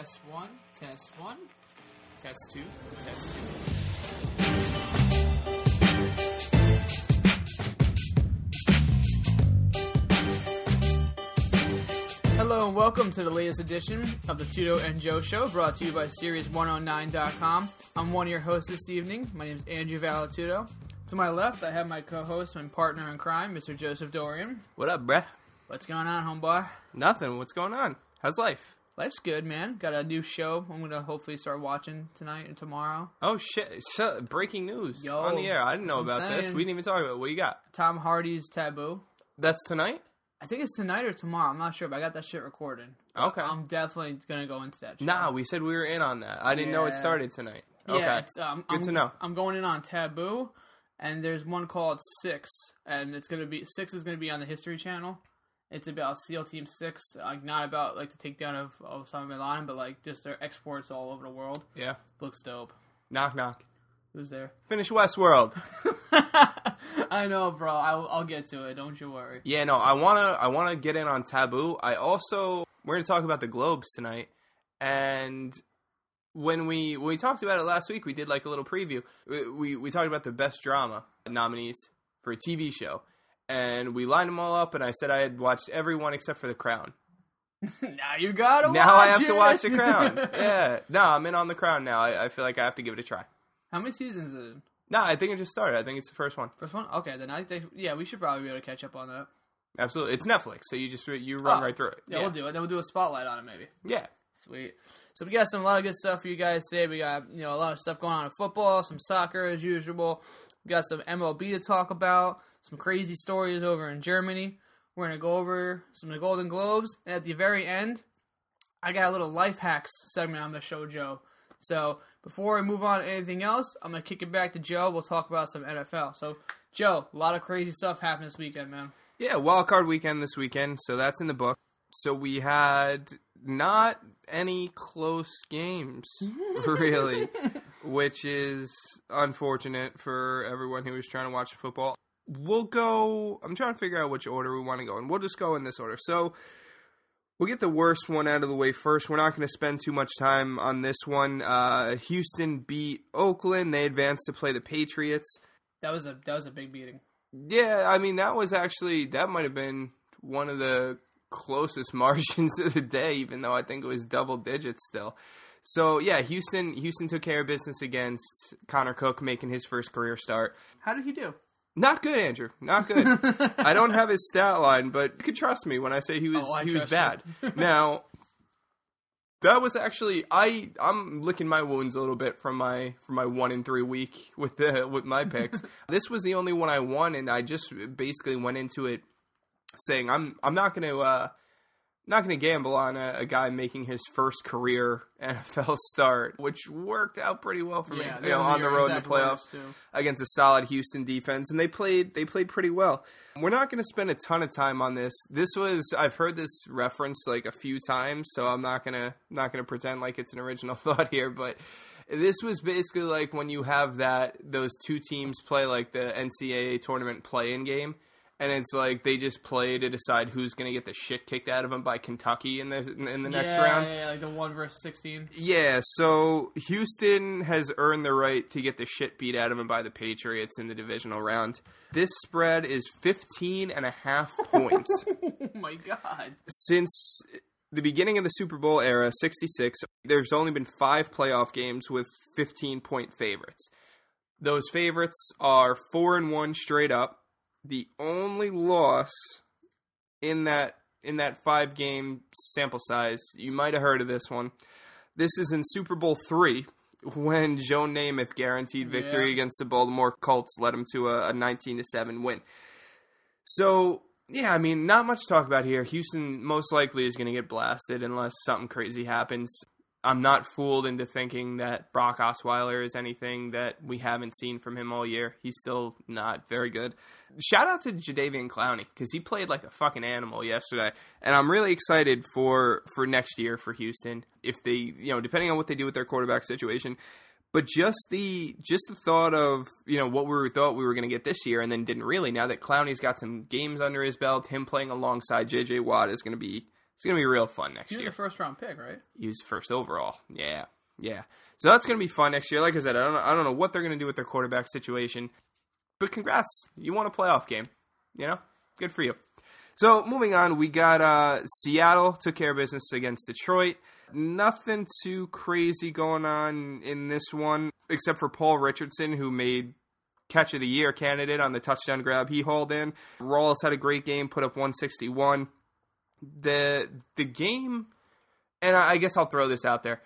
Test one, test one, test two, test two. Hello and welcome to the latest edition of the Tudo and Joe Show, brought to you by Series109.com. I'm one of your hosts this evening. My name is Andrew Valatudo. To my left, I have my co-host and partner in crime, Mr. Joseph Dorian. What up, bruh? What's going on, homeboy? Nothing. What's going on? How's life? Life's good, man. Got a new show. I'm gonna hopefully start watching tonight and tomorrow. Oh shit! So, breaking news Yo, on the air. I didn't know that's what I'm about this. We didn't even talk about. it. What you got? Tom Hardy's Taboo. That's tonight. I think it's tonight or tomorrow. I'm not sure, but I got that shit recorded. Okay. I'm definitely gonna go into that. Show. Nah, we said we were in on that. I didn't know it started tonight. Yeah, Okay. it's, um, Good I'm, to know. I'm going in on Taboo, and there's one called Six, and it's gonna be Six is gonna be on the History Channel. It's about SEAL Team Six, like not about like the takedown of of Osama bin Laden, but like just their exports all over the world. Yeah. Looks dope. Knock knock. Who's there? Finish Westworld. I know, bro. I'll, I'll get to it. Don't you worry. Yeah, no, I wanna I wanna get in on Taboo. I also we're gonna talk about the Globes tonight, and when we when we talked about it last week, we did like a little preview. We we, we talked about the best drama nominees for a TV show, and we lined them all up. And I said I had watched every one except for The Crown. now you gotta. now I have it. to watch The Crown. yeah, no, I'm in on The Crown now. I, I feel like I have to give it a try. How many seasons is it? No, I think it just started. I think it's the first one. First one? Okay, then I think yeah, we should probably be able to catch up on that. Absolutely, it's Netflix, so you just you run Oh, right through it. Yeah, we'll do it. Then we'll do a spotlight on it maybe. Yeah, Sweet. So we got some a lot of good stuff for you guys today. We got you know a lot of stuff going on in football, some soccer as usual. We got some MLB to talk about, some crazy stories over in Germany. We're gonna go over some of the Golden Globes, and at the very end, I got a little life hacks segment I'm gonna show Joe. So before we move on to anything else, I'm gonna kick it back to Joe. We'll talk about some NFL. So Joe, a lot of crazy stuff happened this weekend, man. Yeah, wild card weekend this weekend, so that's in the book. So we had not any close games, really, which is unfortunate for everyone who was trying to watch football. We'll go. I'm trying to figure out which order we want to go in. We'll just go in this order. So we'll get the worst one out of the way first. We're not going to spend too much time on this one. Uh, Houston beat Oakland. They advanced to play the Patriots. That was a that was a big beating. Yeah, I mean that was actually that might have been one of the closest margins of the day, even though I think it was double digits still. So yeah, Houston Houston took care of business against Connor Cook, making his first career start. How did he do? Not good, Andrew. Not good. I don't have his stat line, but you can trust me when I say he was oh, he was bad. now that was actually I I'm licking my wounds a little bit from my from my one in three week with the with my picks. this was the only one I won, and I just basically went into it saying I'm I'm not going to uh not going to gamble on a, a guy making his first career NFL start, which worked out pretty well for Yeah, me. You know, on the road in the playoffs too. against a solid Houston defense, and they played they played pretty well. We're not going to spend a ton of time on this. This was I've heard this reference like a few times, so I'm not gonna not gonna pretend like it's an original thought here, but. This was basically like when you have that those two teams play like the NCAA tournament play-in game, and it's like they just play to decide who's going to get the shit kicked out of them by Kentucky in the in the next yeah, round. Yeah, like the one versus sixteen. Yeah, so Houston has earned the right to get the shit beat out of them by the Patriots in the divisional round. This spread is 15 and a half points. Oh my god. Since the beginning of the Super Bowl era, 66, there's only been five playoff games with 15 point favorites. Those favorites are 4 and 1 straight up. The only loss in that in that 5 game sample size, you might have heard of this one. This is in Super Bowl 3 when Joe Namath guaranteed victory Yeah. against the Baltimore Colts led him to a, a 19 to 7 win. So, yeah, I mean, not much to talk about here. Houston most likely is going to get blasted unless something crazy happens. I'm not fooled into thinking that Brock Osweiler is anything that we haven't seen from him all year. He's still not very good. Shout out to Jadeveon Clowney because he played like a fucking animal yesterday, and I'm really excited for for next year for Houston. If they, you know, depending on what they do with their quarterback situation, but just the just the thought of you know what we thought we were going to get this year and then didn't really. Now that Clowney's got some games under his belt, him playing alongside J.J. Watt is going to be It's gonna be real fun next He was year. a first round pick, right? He was first overall. Yeah, yeah. So that's gonna be fun next year. Like I said, I don't know, I don't know what they're gonna do with their quarterback situation, but congrats, you won a playoff game. You know, good for you. So moving on, we got uh, Seattle took care of business against Detroit. Nothing too crazy going on in this one, except for Paul Richardson, who made catch of the year candidate on the touchdown grab he hauled in. Rawls had a great game, put up 161. The the game, and I I guess I'll throw this out there.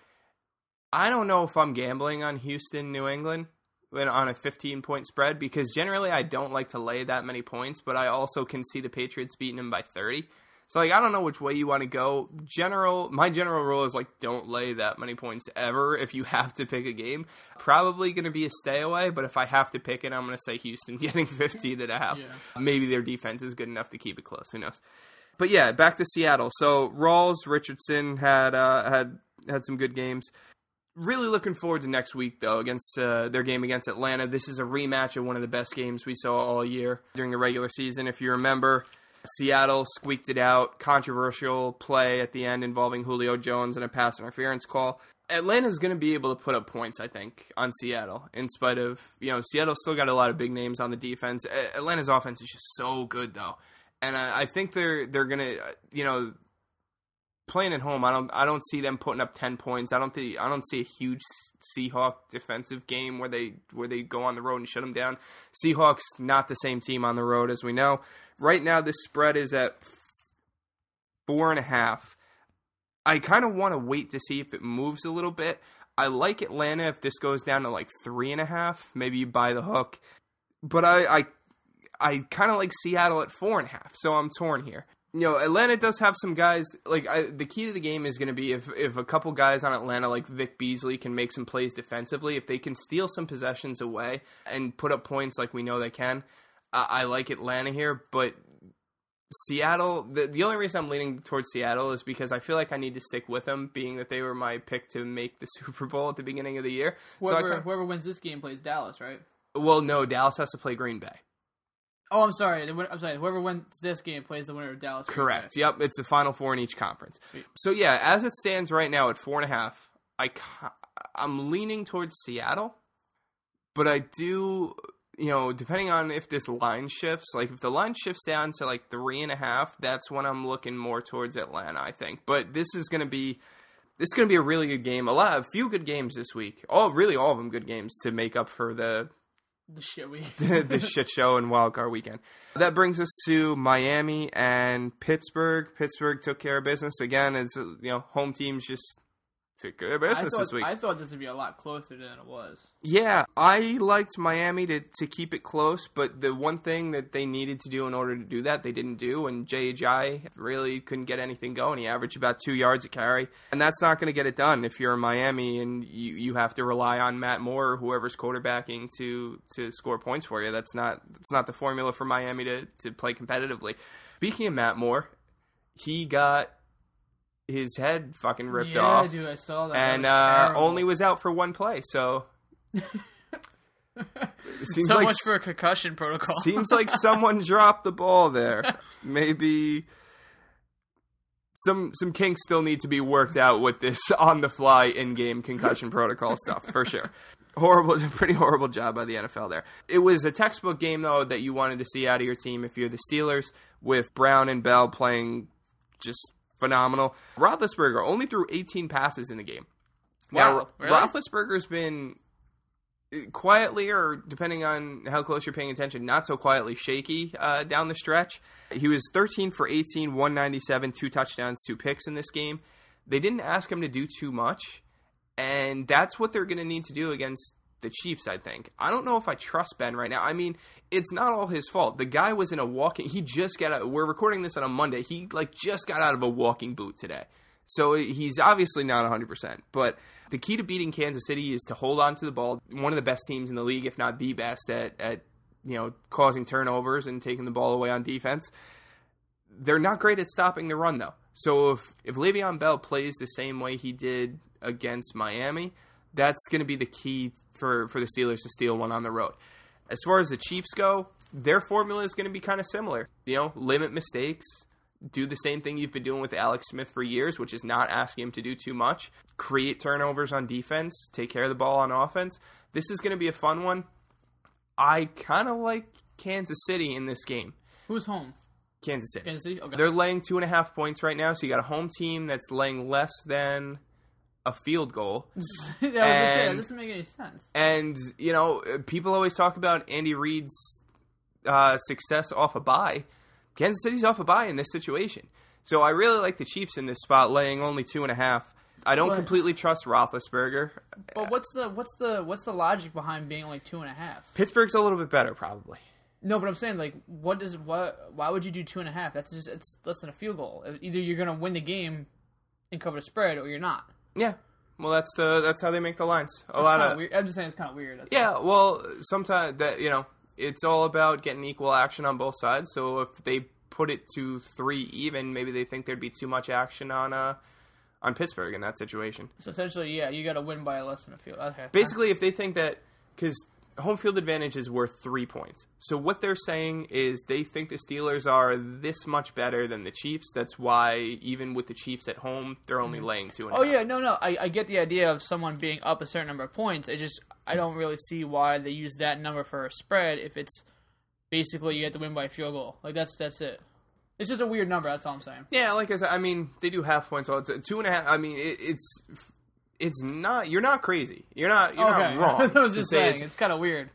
I don't know if I'm gambling on Houston, New England when on a 15 point spread because generally I don't like to lay that many points, but I also can see the Patriots beating them by 30. So like I don't know which way you want to go. General my general rule is like don't lay that many points ever if you have to pick a game. Probably going to be a stay away, but if I have to pick it, I'm going to say Houston getting 15 and a half. Yeah. Maybe their defense is good enough to keep it close, who knows. But yeah, back to Seattle. So Rawls, Richardson had uh, had had some good games. Really looking forward to next week though against uh, their game against Atlanta. This is a rematch of one of the best games we saw all year during the regular season. If you remember, Seattle squeaked it out. Controversial play at the end involving Julio Jones and a pass interference call. Atlanta's going to be able to put up points, I think, on Seattle. In spite of you know, Seattle still got a lot of big names on the defense. Atlanta's offense is just so good though, and I, I think they're they're going to you know playing at home, I don't I don't see them putting up ten points. I don't think I don't see a huge Seahawk defensive game where they where they go on the road and shut them down. Seahawks not the same team on the road as we know. Right now, this spread is at four and a half. I kind of want to wait to see if it moves a little bit. I like Atlanta if this goes down to like three and a half. Maybe you buy the hook, but I I, I kind of like Seattle at four and a half. So I'm torn here you know, Atlanta does have some guys. Like I, the key to the game is going to be if if a couple guys on Atlanta, like Vic Beasley, can make some plays defensively. If they can steal some possessions away and put up points, like we know they can, I, I like Atlanta here. But Seattle, the the only reason I'm leaning towards Seattle is because I feel like I need to stick with them, being that they were my pick to make the Super Bowl at the beginning of the year. Whoever, so kinda, whoever wins this game plays Dallas, right? well, no, Dallas has to play Green Bay. Oh, I'm sorry. I'm sorry. Whoever wins this game plays the winner of Dallas. Correct. Yep, it's the final four in each conference. Sweet. So yeah, as it stands right now at four and a half, I I'm leaning towards Seattle, but I do, you know, depending on if this line shifts, like if the line shifts down to like three and a half, that's when I'm looking more towards Atlanta. I think, but this is going to be. This is going to be a really good game. A lot, a few good games this week. All, really, all of them good games to make up for the The shit we. the shit show and wild card weekend. That brings us to Miami and Pittsburgh. Pittsburgh took care of business again. It's you know home teams just of I business thought, this week. I thought this would be a lot closer than it was. Yeah, I liked Miami to to keep it close, but the one thing that they needed to do in order to do that, they didn't do, and J.J. really couldn't get anything going. He averaged about two yards a carry, and that's not going to get it done if you're in Miami and you you have to rely on Matt Moore or whoever's quarterbacking to to score points for you. That's not that's not the formula for Miami to to play competitively. Speaking of Matt Moore, he got his head fucking ripped yeah, off dude, I saw that. and that was uh, only was out for one play. So seems so like much for a concussion protocol. seems like someone dropped the ball there. Maybe some some kinks still need to be worked out with this on the fly in game concussion protocol stuff for sure. Horrible, pretty horrible job by the NFL there. It was a textbook game though that you wanted to see out of your team if you're the Steelers with Brown and Bell playing just phenomenal. Roethlisberger only threw 18 passes in the game. Now, Wow, really? Roethlisberger's been uh, quietly, or depending on how close you're paying attention, not so quietly shaky uh, down the stretch. He was 13 for 18, 197, two touchdowns, two picks in this game. They didn't ask him to do too much, and that's what they're going to need to do against the Chiefs, I think. I don't know if I trust Ben right now. I mean, it's not all his fault. The guy was in a walking. He just got out. We're recording this on a Monday. He like just got out of a walking boot today. So he's obviously not 100%. But the key to beating Kansas City is to hold on to the ball. One of the best teams in the league, if not the best, at, at you know causing turnovers and taking the ball away on defense. They're not great at stopping the run though. So if if Le'Veon Bell plays the same way he did against Miami, that's going to be the key for for the Steelers to steal one on the road. As far as the Chiefs go, their formula is going to be kind of similar. You know, limit mistakes, do the same thing you've been doing with Alex Smith for years, which is not asking him to do too much. Create turnovers on defense, take care of the ball on offense. This is going to be a fun one. I kind of like Kansas City in this game. Who's home? Kansas City. Kansas City. Okay. They're laying two and a half points right now, so you got a home team that's laying less than a field goal. yeah, gonna say that and- doesn't make any sense. And you know, people always talk about Andy Reid's uh, success off a bye. Kansas City's off a bye in this situation, so I really like the Chiefs in this spot, laying only two and a half. I don't But- completely trust Roethlisberger. But what's the what's the what's the logic behind being like two and a half? Pittsburgh's a little bit better, probably. No, but I'm saying like, what does what? Why would you do two and a half? That's just it's less than a field goal. Either you're gonna win the game and cover the spread, or you're not. Yeah, well, that's the that's how they make the lines. A It's lot of weird. I'm just saying it's kind of weird. That's Yeah, well, sometimes that you know, it's all about getting equal action on both sides. So if they put it to three even, maybe they think there'd be too much action on uh on Pittsburgh in that situation. So essentially, yeah, you got to win by less than a field. Okay. Basically, if they think that because home field advantage is worth three points, so what they're saying is they think the Steelers are this much better than the Chiefs. That's why even with the Chiefs at home, they're only mm-hmm. laying two and a Oh yeah, no, no. I, I get the idea of someone being up a certain number of points. It just I don't really see why they use that number for a spread if it's basically you have to win by a field goal. Like that's that's it. It's just a weird number. That's all I'm saying. Yeah, like I said, I mean, they do half points. All it's two and a half. I mean, it, it's it's not. You're not crazy. You're not. You're okay, not wrong. I was just saying it's- it's kind of weird.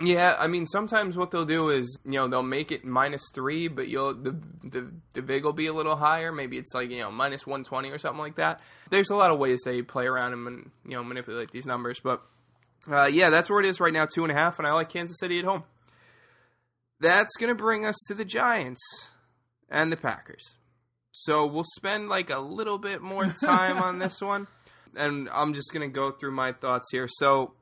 Yeah, I mean, sometimes what they'll do is, you know, they'll make it minus three, but you'll the the the vig will be a little higher. Maybe it's like you know minus one twenty or something like that. There's a lot of ways they play around and you know manipulate these numbers, but uh, yeah, that's where it is right now, two and a half, and I like Kansas City at home. That's gonna bring us to the Giants and the Packers. So we'll spend like a little bit more time on this one, and I'm just gonna go through my thoughts here. So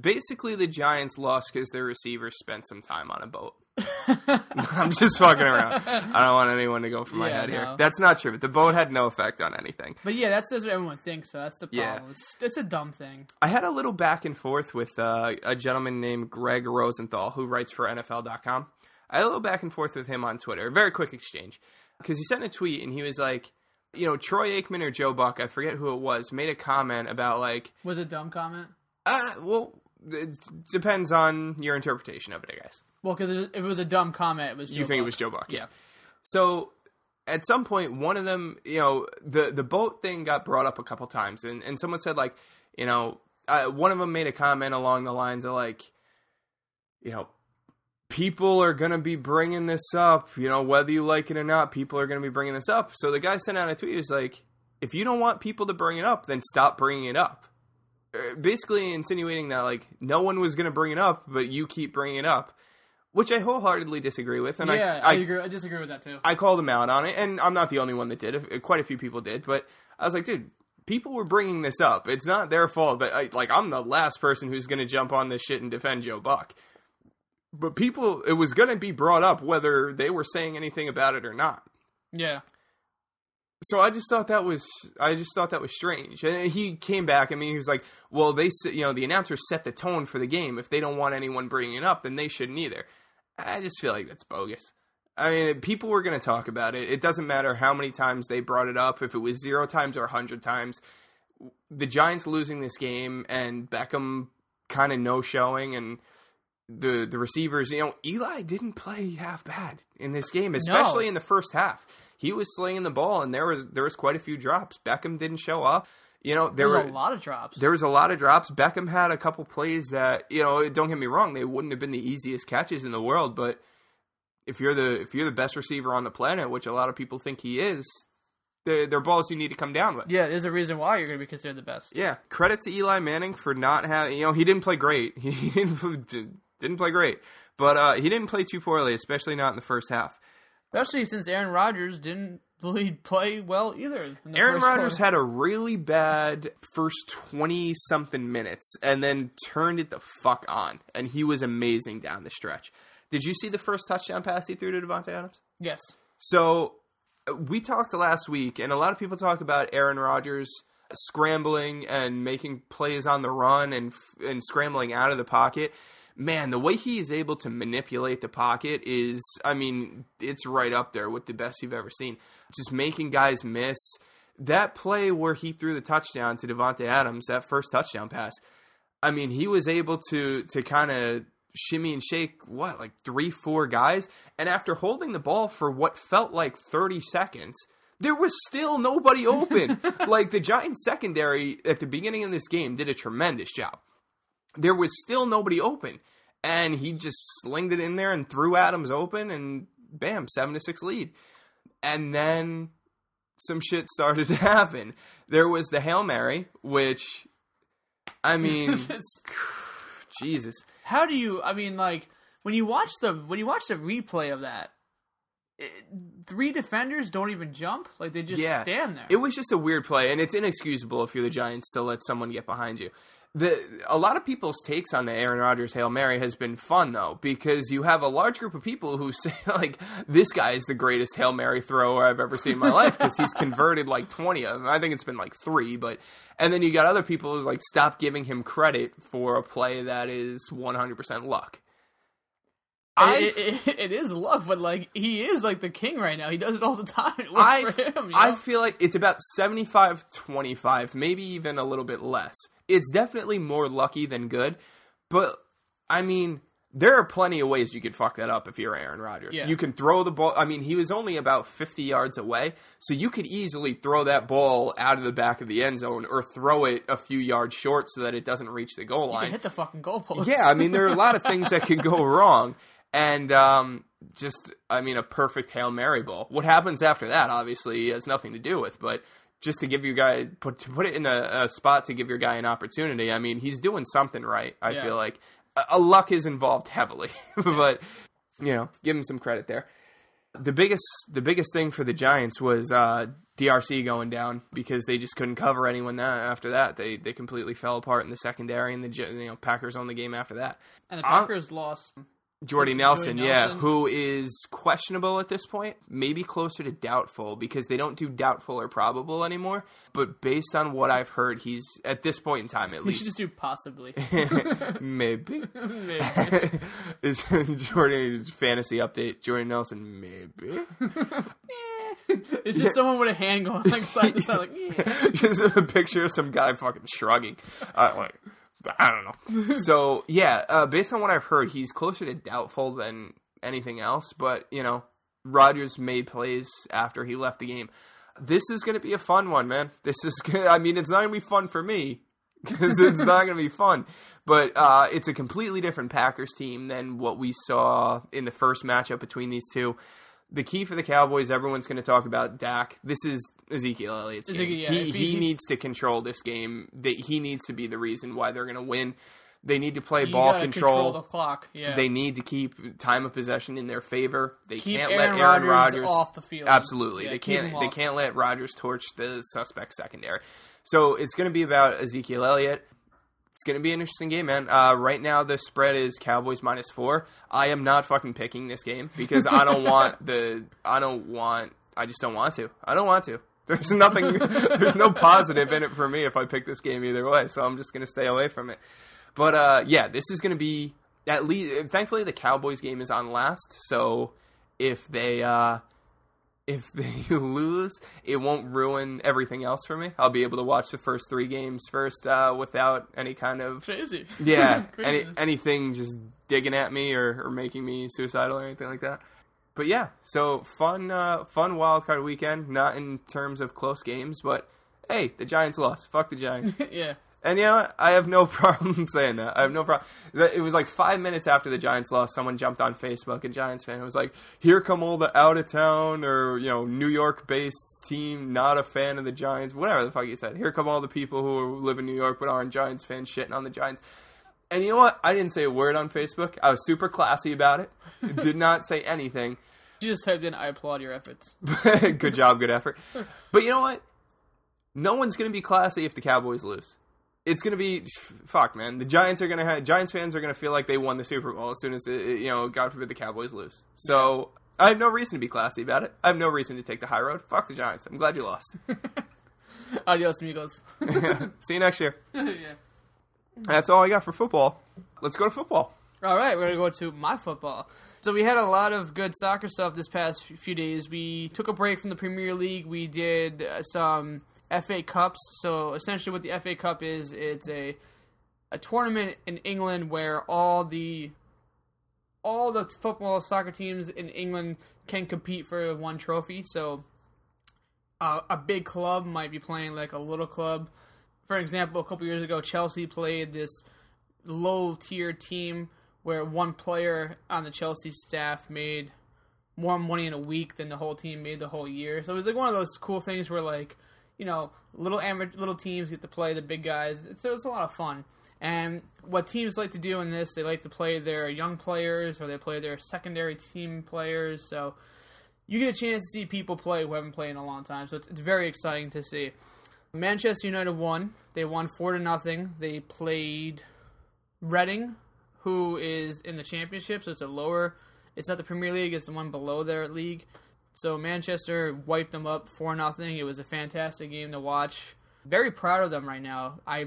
basically the Giants lost because their receivers spent some time on a boat. I'm just fucking around. I don't want anyone to go for my Yeah, head here. That's not true. But the boat had no effect on anything. But yeah, that's just what everyone thinks. So that's the Yeah. problem. It's, it's a dumb thing. I had a little back and forth with uh, a gentleman named Gregg Rosenthal who writes for NFL.com. I had a little back and forth with him on Twitter. Very quick exchange because he sent a tweet and he was like, you know, Troy Aikman or Joe Buck, I forget who it was, made a comment about like, Was it a dumb comment? uh, well, it depends on your interpretation of it, I guess. Well, because if it was a dumb comment, it was. You Joe think it was Joe Buck? Yeah. So at some point, one of them, you know, the the boat thing got brought up a couple times, and and someone said like, you know, uh, one of them made a comment along the lines of like, you know. People are going to be bringing this up, you know, whether you like it or not. People are going to be bringing this up. So the guy sent out a tweet. He was like, "If you don't want people to bring it up, then stop bringing it up." Uh, Basically, insinuating that like no one was going to bring it up, but you keep bringing it up, which I wholeheartedly disagree with. And yeah, I, I, I agree. I disagree with that too. I called him out on it, and I'm not the only one that did. it. Quite a few people did, but I was like, dude, people were bringing this up. It's not their fault. But I, like, I'm the last person who's going to jump on this shit and defend Joe Buck. But people, it was going to be brought up whether they were saying anything about it or not. Yeah. So I just thought that was, I just thought that was strange. And he came back. I mean, he was like, well, they, you know, the announcers set the tone for the game. If they don't want anyone bringing it up, then they shouldn't either. I just feel like that's bogus. I mean, people were going to talk about it. It doesn't matter how many times they brought it up. If it was zero times or a hundred times, the Giants losing this game and Beckham kind of no showing and the the receivers, you know, Eli didn't play half bad in this game, especially in the first half. He was slinging the ball, and there was there was quite a few drops. Beckham didn't show up. You know, there There were was a lot of drops. there was a lot of drops. Beckham had a couple plays that you know. Don't get me wrong; they wouldn't have been the easiest catches in the world. But if you're the if you're the best receiver on the planet, which a lot of people think he is, they're, they're balls you need to come down with. yeah, there's a reason why you're going to be considered the best. Yeah, credit to Eli Manning for not having. You know, he didn't play great. He didn't didn't play great, but uh, he didn't play too poorly, especially not in the first half. Especially since Aaron Rodgers didn't really play well either. Aaron Rodgers had a really bad first 20 something minutes and then turned it the fuck on. And he was amazing down the stretch. Did you see the first touchdown pass he threw to Davante Adams? Yes. So we talked last week, and a lot of people talk about Aaron Rodgers scrambling and making plays on the run and and scrambling out of the pocket. Man, the way he is able to manipulate the pocket is, I mean, it's right up there with the best you've ever seen. Just making guys miss. That play where he threw the touchdown to Davante Adams, that first touchdown pass. I mean, he was able to to kind of shimmy and shake what like three, four guys, and after holding the ball for what felt like thirty seconds, there was still nobody open. like the Giants secondary at the beginning of this game did a tremendous job. There was still nobody open, and he just slinged it in there and threw Adams open, and bam, seven to six lead. And then some shit started to happen. There was the Hail Mary, which I mean, Jesus. How do you? I mean, like when you watch the when you watch the replay of that, it, three defenders don't even jump. Like they just Yeah. stand there. It was just a weird play, and it's inexcusable if you're the Giants to let someone get behind you. The a lot of people's takes on the Aaron Rodgers hail mary has been fun though because you have a large group of people who say like this guy is the greatest hail mary thrower I've ever seen in my life because he's converted like twenty of them. I think it's been like three, but and then you got other people who like stop giving him credit for a play that is one hundred percent luck. I it, it, it is luck, but like he is like the king right now. He does it all the time. It works I, for him. You I feel like it's about 75 25, maybe even a little bit less. It's definitely more lucky than good, but I mean, there are plenty of ways you could fuck that up if you're Aaron Rodgers. Yeah. You can throw the ball. I mean, he was only about 50 yards away, so you could easily throw that ball out of the back of the end zone or throw it a few yards short so that it doesn't reach the goal You line. can hit the fucking goalpost. Yeah, I mean, there are a lot of things that could go wrong. And um, just, I mean, a perfect Hail Mary ball. What happens after that, obviously, has nothing to do with, but just to give you guy put to put it in a, a spot to give your guy an opportunity. I mean, he's doing something right. I Yeah. feel like a, a luck is involved heavily, but you know, give him some credit there. The biggest the biggest thing for the Giants was uh, DRC going down because they just couldn't cover anyone that after that. They they completely fell apart in the secondary, and the you know Packers owned the game after that. and the Uh, Packers lost. Jordy Jordy Nelson, yeah, who is questionable at this point, maybe closer to doubtful because they don't do doubtful or probable anymore. But based on what I've heard, he's at this point in time at least. We should just do possibly. maybe. Maybe. is Jordy fantasy update? Jordy Nelson, maybe. it's just someone with a hand going like side to side, like yeah. just a picture of some guy fucking shrugging. Uh, like, I don't know. so yeah, uh, based on what I've heard, he's closer to doubtful than anything else. But you know, Rodgers made plays after he left the game. This is going to be a fun one, man. This is. Gonna, I mean, it's not going to be fun for me because it's not going to be fun. But uh, it's a completely different Packers team than what we saw in the first matchup between these two. The key for the Cowboys, everyone's going to talk about Dak. This is Ezekiel Elliott's game. Yeah, he, he he- needs to control this game. They, he needs to be the reason why they're going to win. They need to play You ball gotta control. the clock. Yeah. They need to keep time of possession in their favor. They Keep can't Aaron let Aaron Rodgers Rodgers off the field. Absolutely, Yeah, they can't. They can't let Rodgers torch the suspect secondary. So it's going to be about Ezekiel Elliott. It's going to be an interesting game, man. Uh, right now, the spread is Cowboys minus four. I am not fucking picking this game because I don't want the. I don't want. I just don't want to. I don't want to. There's nothing. there's no positive in it for me if I pick this game either way. So I'm just going to stay away from it. But uh, yeah, this is going to be at least. Thankfully, the Cowboys game is on last, so if they uh, if they lose, it won't ruin everything else for me. I'll be able to watch the first three games first uh, without any kind of Crazy. yeah any, anything just digging at me or, or making me suicidal or anything like that. But yeah, so fun uh, fun wild card weekend. Not in terms of close games, but hey, the Giants lost. Fuck the Giants. yeah. And you know? I have no problem saying that. I have no problem. It was like five minutes after the Giants lost, someone jumped on Facebook, a Giants fan, and was like, "Here come all the out of town or you know New York based team, not a fan of the Giants, whatever the fuck he said. Here come all the people who live in New York but aren't Giants fans, shitting on the Giants." And you know what? I didn't say a word on Facebook. I was super classy about it. Did not say anything. You just typed in, I applaud your efforts. good job, good effort. But you know what? No one's going to be classy if the Cowboys lose. It's going to be fuck, man. The Giants are going to have Giants fans are going to feel like they won the Super Bowl as soon as it, you know, God forbid the Cowboys lose. So I have no reason to be classy about it. I have no reason to take the high road. Fuck the Giants. I'm glad you lost. Adios, amigos. See you next year. yeah. That's all I got for football. Let's go to football. All right, we're gonna go to my football. So we had a lot of good soccer stuff this past few days. We took a break from the Premier League. We did uh, some FA Cups. So essentially, what the FA Cup is, it's a a tournament in England where all the all the football soccer teams in England can compete for one trophy. So uh, a big club might be playing like a little club. For example, a couple years ago, Chelsea played this low tier team where one player on the Chelsea staff made more money in a week than the whole team made the whole year. So it was like one of those cool things where like you know little amateur little teams get to play the big guys. So it's a lot of fun. And what teams like to do in this, they like to play their young players or they play their secondary team players. So you get a chance to see people play who haven't played in a long time. So it's, it's very exciting to see. Manchester United won. They won four to nothing. They played Reading, who is in the championship, so it's a lower. It's not the Premier League; it's the one below their league. So Manchester wiped them up four nothing. It was a fantastic game to watch. Very proud of them right now. I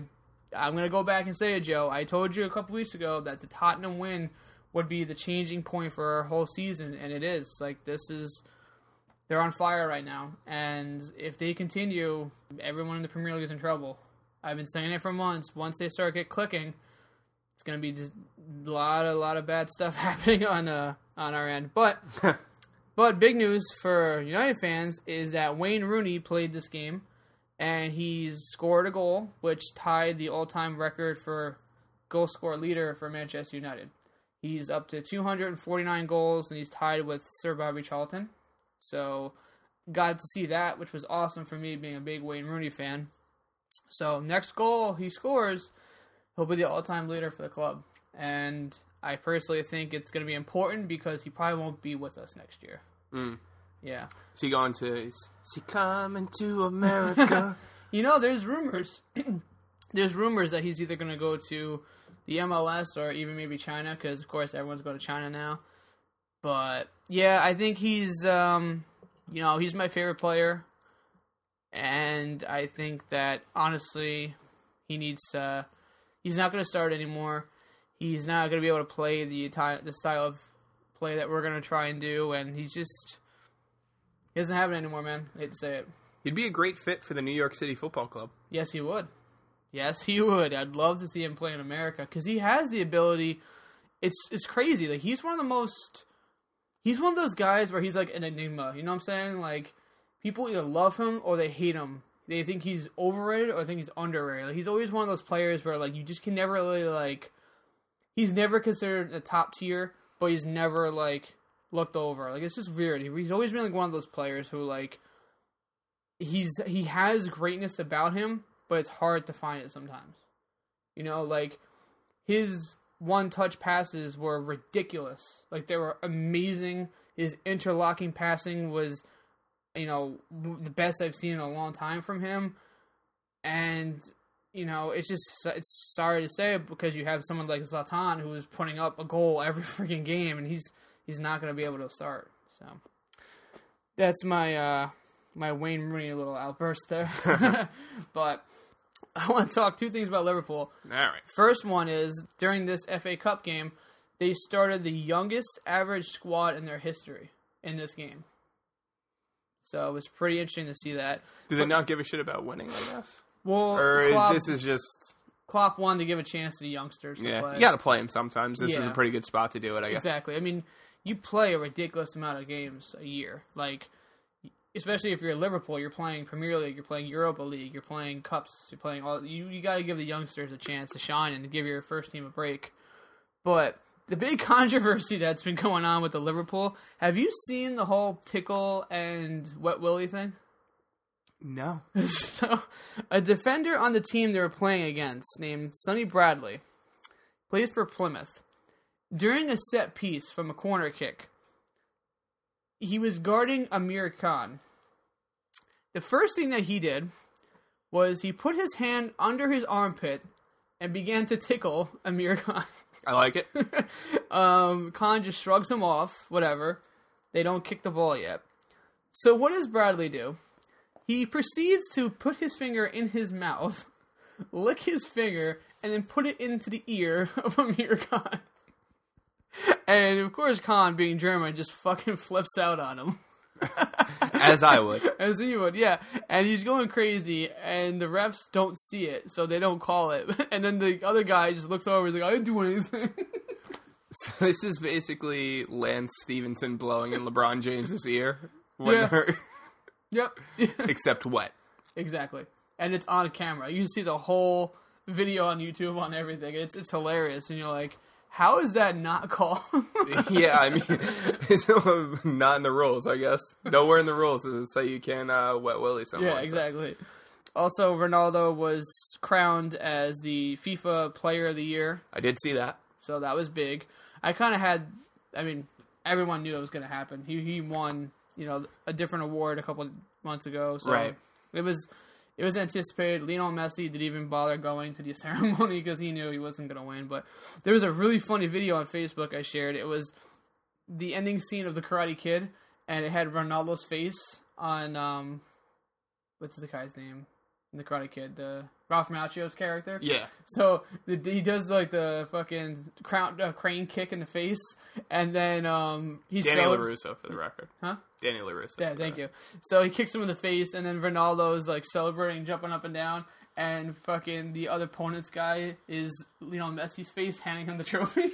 I'm gonna go back and say it, Joe. I told you a couple weeks ago that the Tottenham win would be the changing point for our whole season, and it is. Like this is they're on fire right now, and if they continue, everyone in the Premier League is in trouble. I've been saying it for months. Once they start get clicking, it's gonna be just a lot, a lot of bad stuff happening on uh on our end. But but big news for United fans is that Wayne Rooney played this game, and he's scored a goal, which tied the all-time record for goal score leader for Manchester United. He's up to 249 goals, and he's tied with Sir Bobby Charlton. So, got to see that, which was awesome for me, being a big Wayne Rooney fan. So, next goal he scores, he'll be the all-time leader for the club, and I personally think it's going to be important because he probably won't be with us next year. Mm. Yeah, Is he going to? Is he coming to America? you know, there's rumors. there's rumors that he's either going to go to the MLS or even maybe China, because of course everyone's going to China now. But yeah, I think he's, um, you know, he's my favorite player, and I think that honestly, he needs. Uh, he's not going to start anymore. He's not going to be able to play the the style of play that we're going to try and do, and he's just he doesn't have it anymore, man. I hate to say it. He'd be a great fit for the New York City Football Club. Yes, he would. Yes, he would. I'd love to see him play in America because he has the ability. It's it's crazy. Like he's one of the most. He's one of those guys where he's like an enigma. You know what I'm saying? Like people either love him or they hate him. They think he's overrated or think he's underrated. Like, he's always one of those players where like you just can never really like. He's never considered a top tier, but he's never like looked over. Like it's just weird. He's always been like one of those players who like. He's he has greatness about him, but it's hard to find it sometimes. You know, like his one touch passes were ridiculous. Like they were amazing. His interlocking passing was, you know, the best I've seen in a long time from him. And you know, it's just it's sorry to say because you have someone like Zlatan who is putting up a goal every freaking game, and he's he's not going to be able to start. So that's my uh my Wayne Rooney little outburst there. but I want to talk two things about Liverpool. All right. First one is during this FA Cup game, they started the youngest average squad in their history in this game. So it was pretty interesting to see that. Do they not give a shit about winning? I guess. Well, Or Klopp, this is just Klopp wanted to give a chance to the youngsters to yeah. play. You got to play him sometimes. This is a pretty good spot to do it. I guess. Exactly. I mean, you play a ridiculous amount of games a year. Like, especially if you're Liverpool, you're playing Premier League, you're playing Europa League, you're playing cups, you're playing all. You you got to give the youngsters a chance to shine and to give your first team a break. But the big controversy that's been going on with the Liverpool. Have you seen the whole Tickle and Wet Willie thing? No. so, a defender on the team they were playing against, named Sonny Bradley, plays for Plymouth. During a set piece from a corner kick, he was guarding Emre Can. The first thing that he did was he put his hand under his armpit and began to tickle Emre Can. I like it. um, Can just shrugs him off, whatever. They don't kick the ball yet. So what does Bradley do? He proceeds to put his finger in his mouth, lick his finger, and then put it into the ear of Emre Can. and of course, Can, being German, just fucking flips out on him. As I would. As he would, yeah. And he's going crazy, and the refs don't see it, so they don't call it. And then the other guy just looks over, and he's like, I didn't do anything. So this is basically Lance Stephenson blowing in LeBron James's ear. When Yeah. Yep. except wet. exactly. And it's on camera. You see the whole video on YouTube on everything. It's it's hilarious, and you're like, how is that not called? yeah, I mean, it's not in the rules, I guess. Nowhere in the rules does it say you can uh, wet willy someone. Yeah, so- exactly. Also, Ronaldo was crowned as the FIFA Player of the Year, I did see that. so that was big. I kind of had, I mean, everyone knew it was going to happen. He he won, you know, a different award a couple months ago, so Right. it was it was anticipated. Lionel Messi didn't even bother going to the ceremony because he knew he wasn't going to win. But there was a really funny video on Facebook I shared. It was the ending scene of the Karate Kid, and it had Ronaldo's face on um, what's the guy's name? in The Karate Kid, the Ralph Macchio's character. Yeah. So the, he does like the fucking crown, uh, crane kick in the face, and then um, he's Danny so, LaRusso for the record. Huh? Danny LaRusso. Yeah, thank you. So he kicks him in the face, and then Ronaldo's like celebrating, jumping up and down, and fucking the other opponent's guy is Lionel Messi's face, handing him the trophy,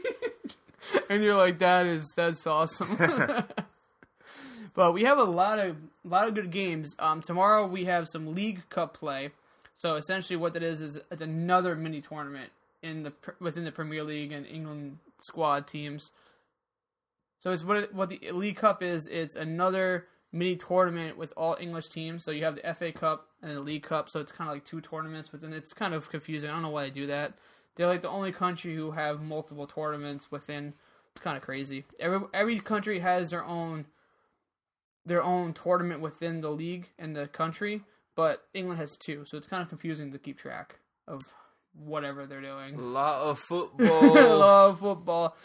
and you're like, that is that's awesome. but we have a lot of a lot of good games. Um, tomorrow we have some League Cup play. So essentially, what that is is another mini tournament in the within the Premier League and England squad teams. So it's what it, what the League Cup is. It's another mini tournament with all English teams. So you have the FA Cup and the League Cup. So it's kind of like two tournaments within. It's kind of confusing. I don't know why they do that. They're like the only country who have multiple tournaments within. It's kind of crazy. Every every country has their own their own tournament within the league and the country, but England has two. So it's kind of confusing to keep track of whatever they're doing. A lot of football. a lot of football.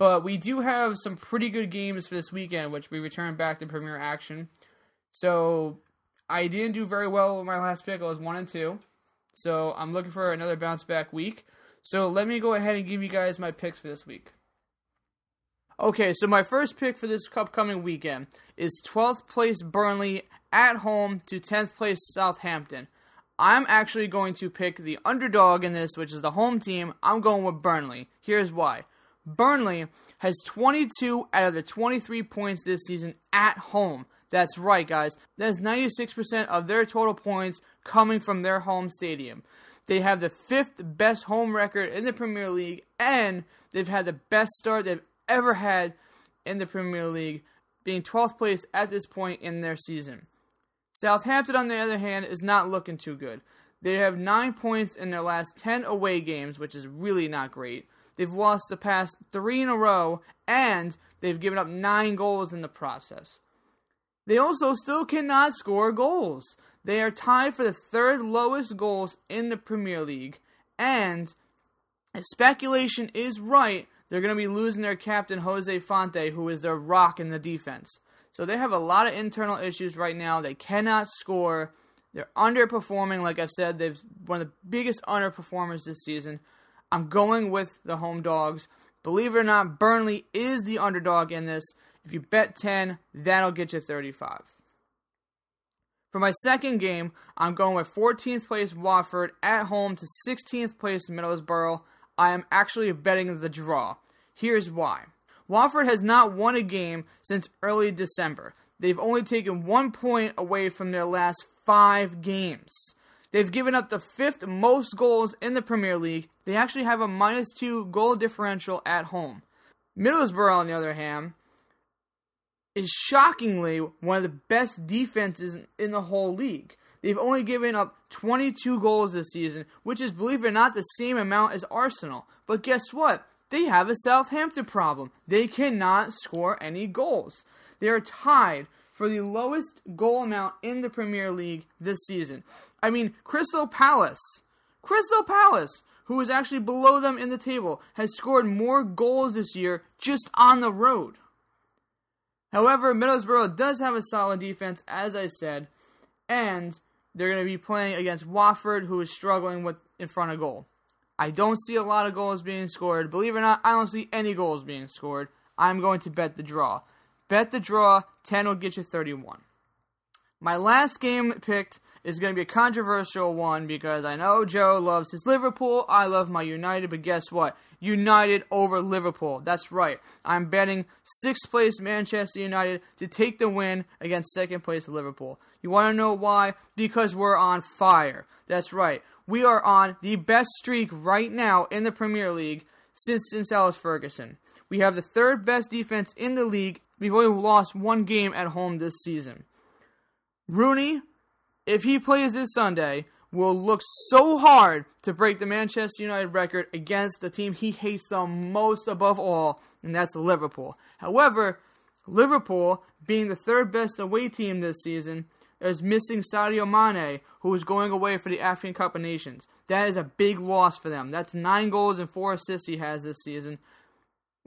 But we do have some pretty good games for this weekend, which we return back to Premier Action. So I didn't do very well with my last pick. I was one and two. So I'm looking for another bounce back week. So let me go ahead and give you guys my picks for this week. Okay, so my first pick for this upcoming weekend is 12th place Burnley at home to 10th place Southampton. I'm actually going to pick the underdog in this, which is the home team. I'm going with Burnley. Here's why. Burnley has 22 out of the 23 points this season at home. That's right, guys. That's 96% of their total points coming from their home stadium. They have the fifth best home record in the Premier League, and they've had the best start they've ever had in the Premier League, being 12th place at this point in their season. Southampton, on the other hand, is not looking too good. They have nine points in their last 10 away games, which is really not great. They've lost the past three in a row, and they've given up nine goals in the process. They also still cannot score goals. They are tied for the third lowest goals in the Premier League, and if speculation is right, they're going to be losing their captain Jose Fonte, who is their rock in the defense. So they have a lot of internal issues right now. They cannot score. They're underperforming. Like I've said, they've one of the biggest underperformers this season. I'm going with the home dogs. Believe it or not, Burnley is the underdog in this. If you bet 10, that'll get you 35. For my second game, I'm going with 14th place Watford at home to 16th place Middlesbrough. I am actually betting the draw. Here's why. Watford has not won a game since early December. They've only taken one point away from their last five games. They've given up the fifth most goals in the Premier League. They actually have a minus two goal differential at home. Middlesbrough, on the other hand, is shockingly one of the best defenses in the whole league. They've only given up 22 goals this season, which is, believe it or not, the same amount as Arsenal. But guess what? They have a Southampton problem. They cannot score any goals. They are tied for the lowest goal amount in the Premier League this season. I mean, Crystal Palace, Crystal Palace, who is actually below them in the table, has scored more goals this year just on the road. However, Middlesbrough does have a solid defense, as I said, and they're going to be playing against Watford, who is struggling with in front of goal. I don't see a lot of goals being scored. Believe it or not, I don't see any goals being scored. I'm going to bet the draw. Bet the draw, 10 will get you 31. My last game picked is going to be a controversial one because I know Joe loves his Liverpool. I love my United, but guess what? United over Liverpool. That's right. I'm betting sixth place Manchester United to take the win against second place Liverpool. You want to know why? Because we're on fire. That's right. We are on the best streak right now in the Premier League since since Alex Ferguson. We have the third best defense in the league. We've only lost one game at home this season. Rooney, if he plays this Sunday, will look so hard to break the Manchester United record against the team he hates the most above all, and that's Liverpool. However, Liverpool, being the third best away team this season, is missing Sadio Mane, who is going away for the African Cup of Nations. That is a big loss for them. That's nine goals and four assists he has this season.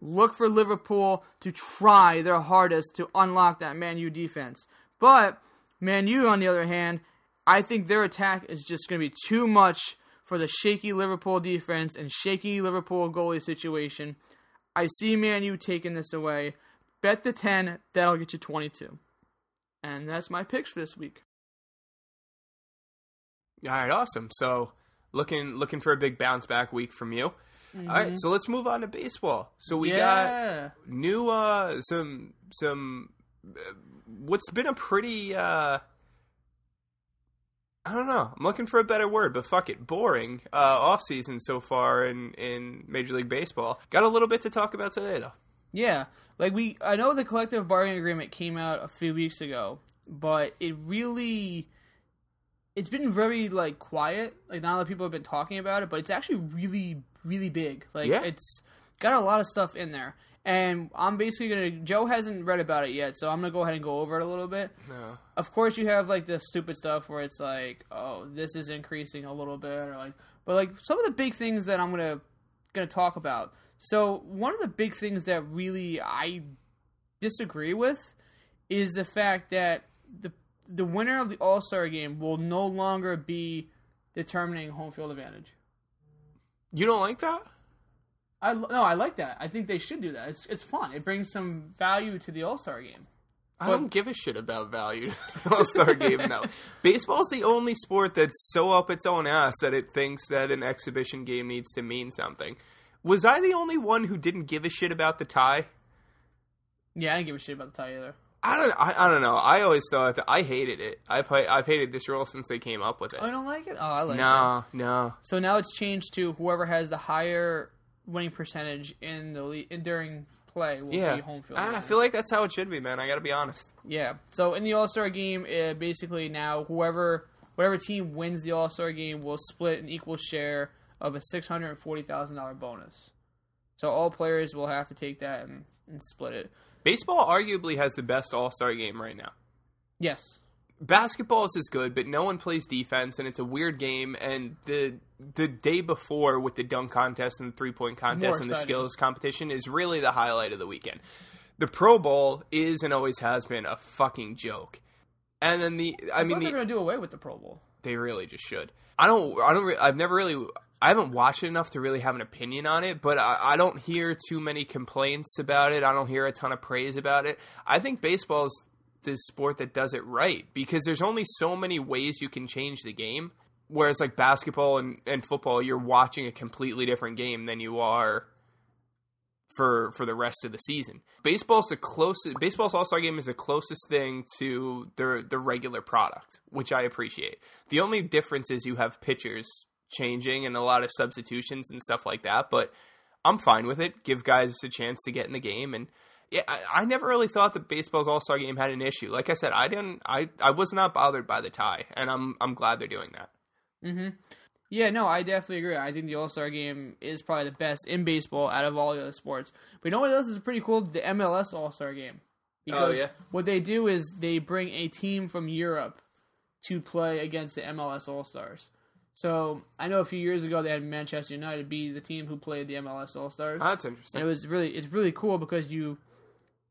Look for Liverpool to try their hardest to unlock that Man U defense. But Man U, on the other hand, I think their attack is just going to be too much for the shaky Liverpool defense and shaky Liverpool goalie situation. I see Man U taking this away. Bet the 10, that'll get you 22. And that's my picks for this week. All right, awesome. So looking looking for a big bounce back week from you. Mm-hmm. All right, so let's move on to baseball. So we yeah. got new uh some some uh, what's been a pretty uh I don't know. I'm looking for a better word, but fuck it, boring uh, off season so far in in Major League Baseball. Got a little bit to talk about today, though. Yeah, like we, I know the collective bargaining agreement came out a few weeks ago, but it really, it's been very like quiet. Like not a lot of people have been talking about it, but it's actually really, really big. Like yeah. it's got a lot of stuff in there. And I'm basically gonna. Joe hasn't read about it yet, so I'm gonna go ahead and go over it a little bit. No. Of course, you have like the stupid stuff where it's like, oh, this is increasing a little bit, or like, but like some of the big things that I'm gonna gonna talk about. So one of the big things that really I disagree with is the fact that the the winner of the All Star game will no longer be determining home field advantage. You don't like that? I no, I like that. I think they should do that. It's it's fun. It brings some value to the All Star game. I don't give a shit about value All Star game now. Baseball's the only sport that's so up its own ass that it thinks that an exhibition game needs to mean something. Was I the only one who didn't give a shit about the tie? Yeah, I didn't give a shit about the tie either. I don't. I, I don't know. I always thought that I hated it. I've I've hated this rule since they came up with it. Oh, I don't like it. Oh, I like no, it. No, no. So now it's changed to whoever has the higher winning percentage in the le- in, during play will yeah. be home field. I feel like that's how it should be, man. I got to be honest. Yeah. So in the All Star game, uh, basically now whoever whatever team wins the All Star game will split an equal share of a six hundred and forty thousand dollar bonus. So all players will have to take that and, and split it. Baseball arguably has the best All Star game right now. Yes basketball is good, but no one plays defense, and it's a weird game. And the the day before with the dunk contest and the three point contest and the skills competition is really the highlight of the weekend. The Pro Bowl is and always has been a fucking joke. And then the I, I mean they're going to do away with the Pro Bowl. They really just should. I don't. I don't. I've never really. I haven't watched it enough to really have an opinion on it, but I, I don't hear too many complaints about it. I don't hear a ton of praise about it. I think baseball is the sport that does it right because there's only so many ways you can change the game. Whereas like basketball and, and football, you're watching a completely different game than you are for for the rest of the season. Baseball's the closest baseball's all-star game is the closest thing to the the regular product, which I appreciate. The only difference is you have pitchers changing and a lot of substitutions and stuff like that, but I'm fine with it. Give guys a chance to get in the game and yeah, I, I, never really thought that baseball's All Star game had an issue. Like I said, I didn't. I I was not bothered by the tie, and I'm I'm glad they're doing that. Mm-hmm. Yeah, no, I definitely agree. I think the All Star game is probably the best in baseball out of all the other sports. But you know what else is pretty cool? The MLS All Star game. Oh, because oh yeah. What they do is they bring a team from Europe to play against the MLS All Stars. So I know a few years ago they had Manchester United be the team who played the MLS All Stars. Oh, that's interesting. And it was really it's really cool because you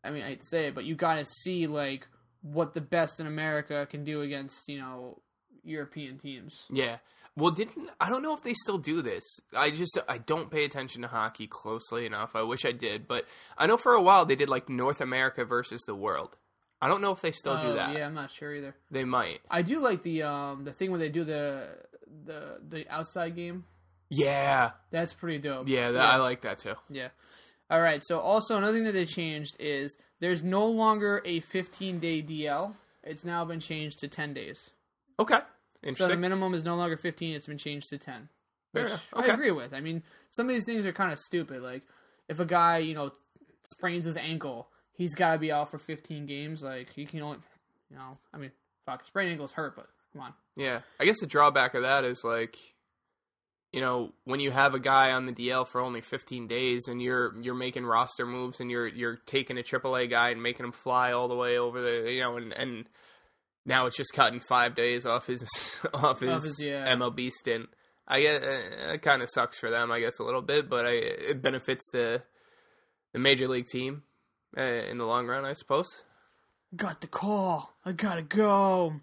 I mean, I hate to say it, but you got to see like what the best in America can do against you know European teams. Yeah. Well, didn't I don't know if they still do this. I just I don't pay attention to hockey closely enough. I wish I did, but I know for a while they did like North America versus the world. I don't know if they still do Oh, that. Yeah, I'm not sure either. They might. I do like the um the thing where they do the the the outside game. Yeah. That's pretty dope. Yeah, that, I like that too. Yeah. All right. So also another thing that they changed is there's no longer a 15 day DL. It's now been changed to 10 days. Okay. So the minimum is no longer 15. It's been changed to 10. Fair Which enough. I agree with. I mean, some of these things are kind of stupid. Like if a guy you know sprains his ankle, he's got to be out for 15 games. Like he can only, you know, I mean, fuck, sprained ankles hurt, but come on. Yeah, I guess the drawback of that is like, you know, when you have a guy on the DL for only 15 days and you're you're making roster moves and you're you're taking a AAA guy and making him fly all the way over the you know and and now it's just cutting five days off his off his, his, yeah. MLB stint. I guess uh, it kind of sucks for them, I guess a little bit, but I, it benefits the the major league team uh, in the long run, I suppose. Got the call. I gotta go.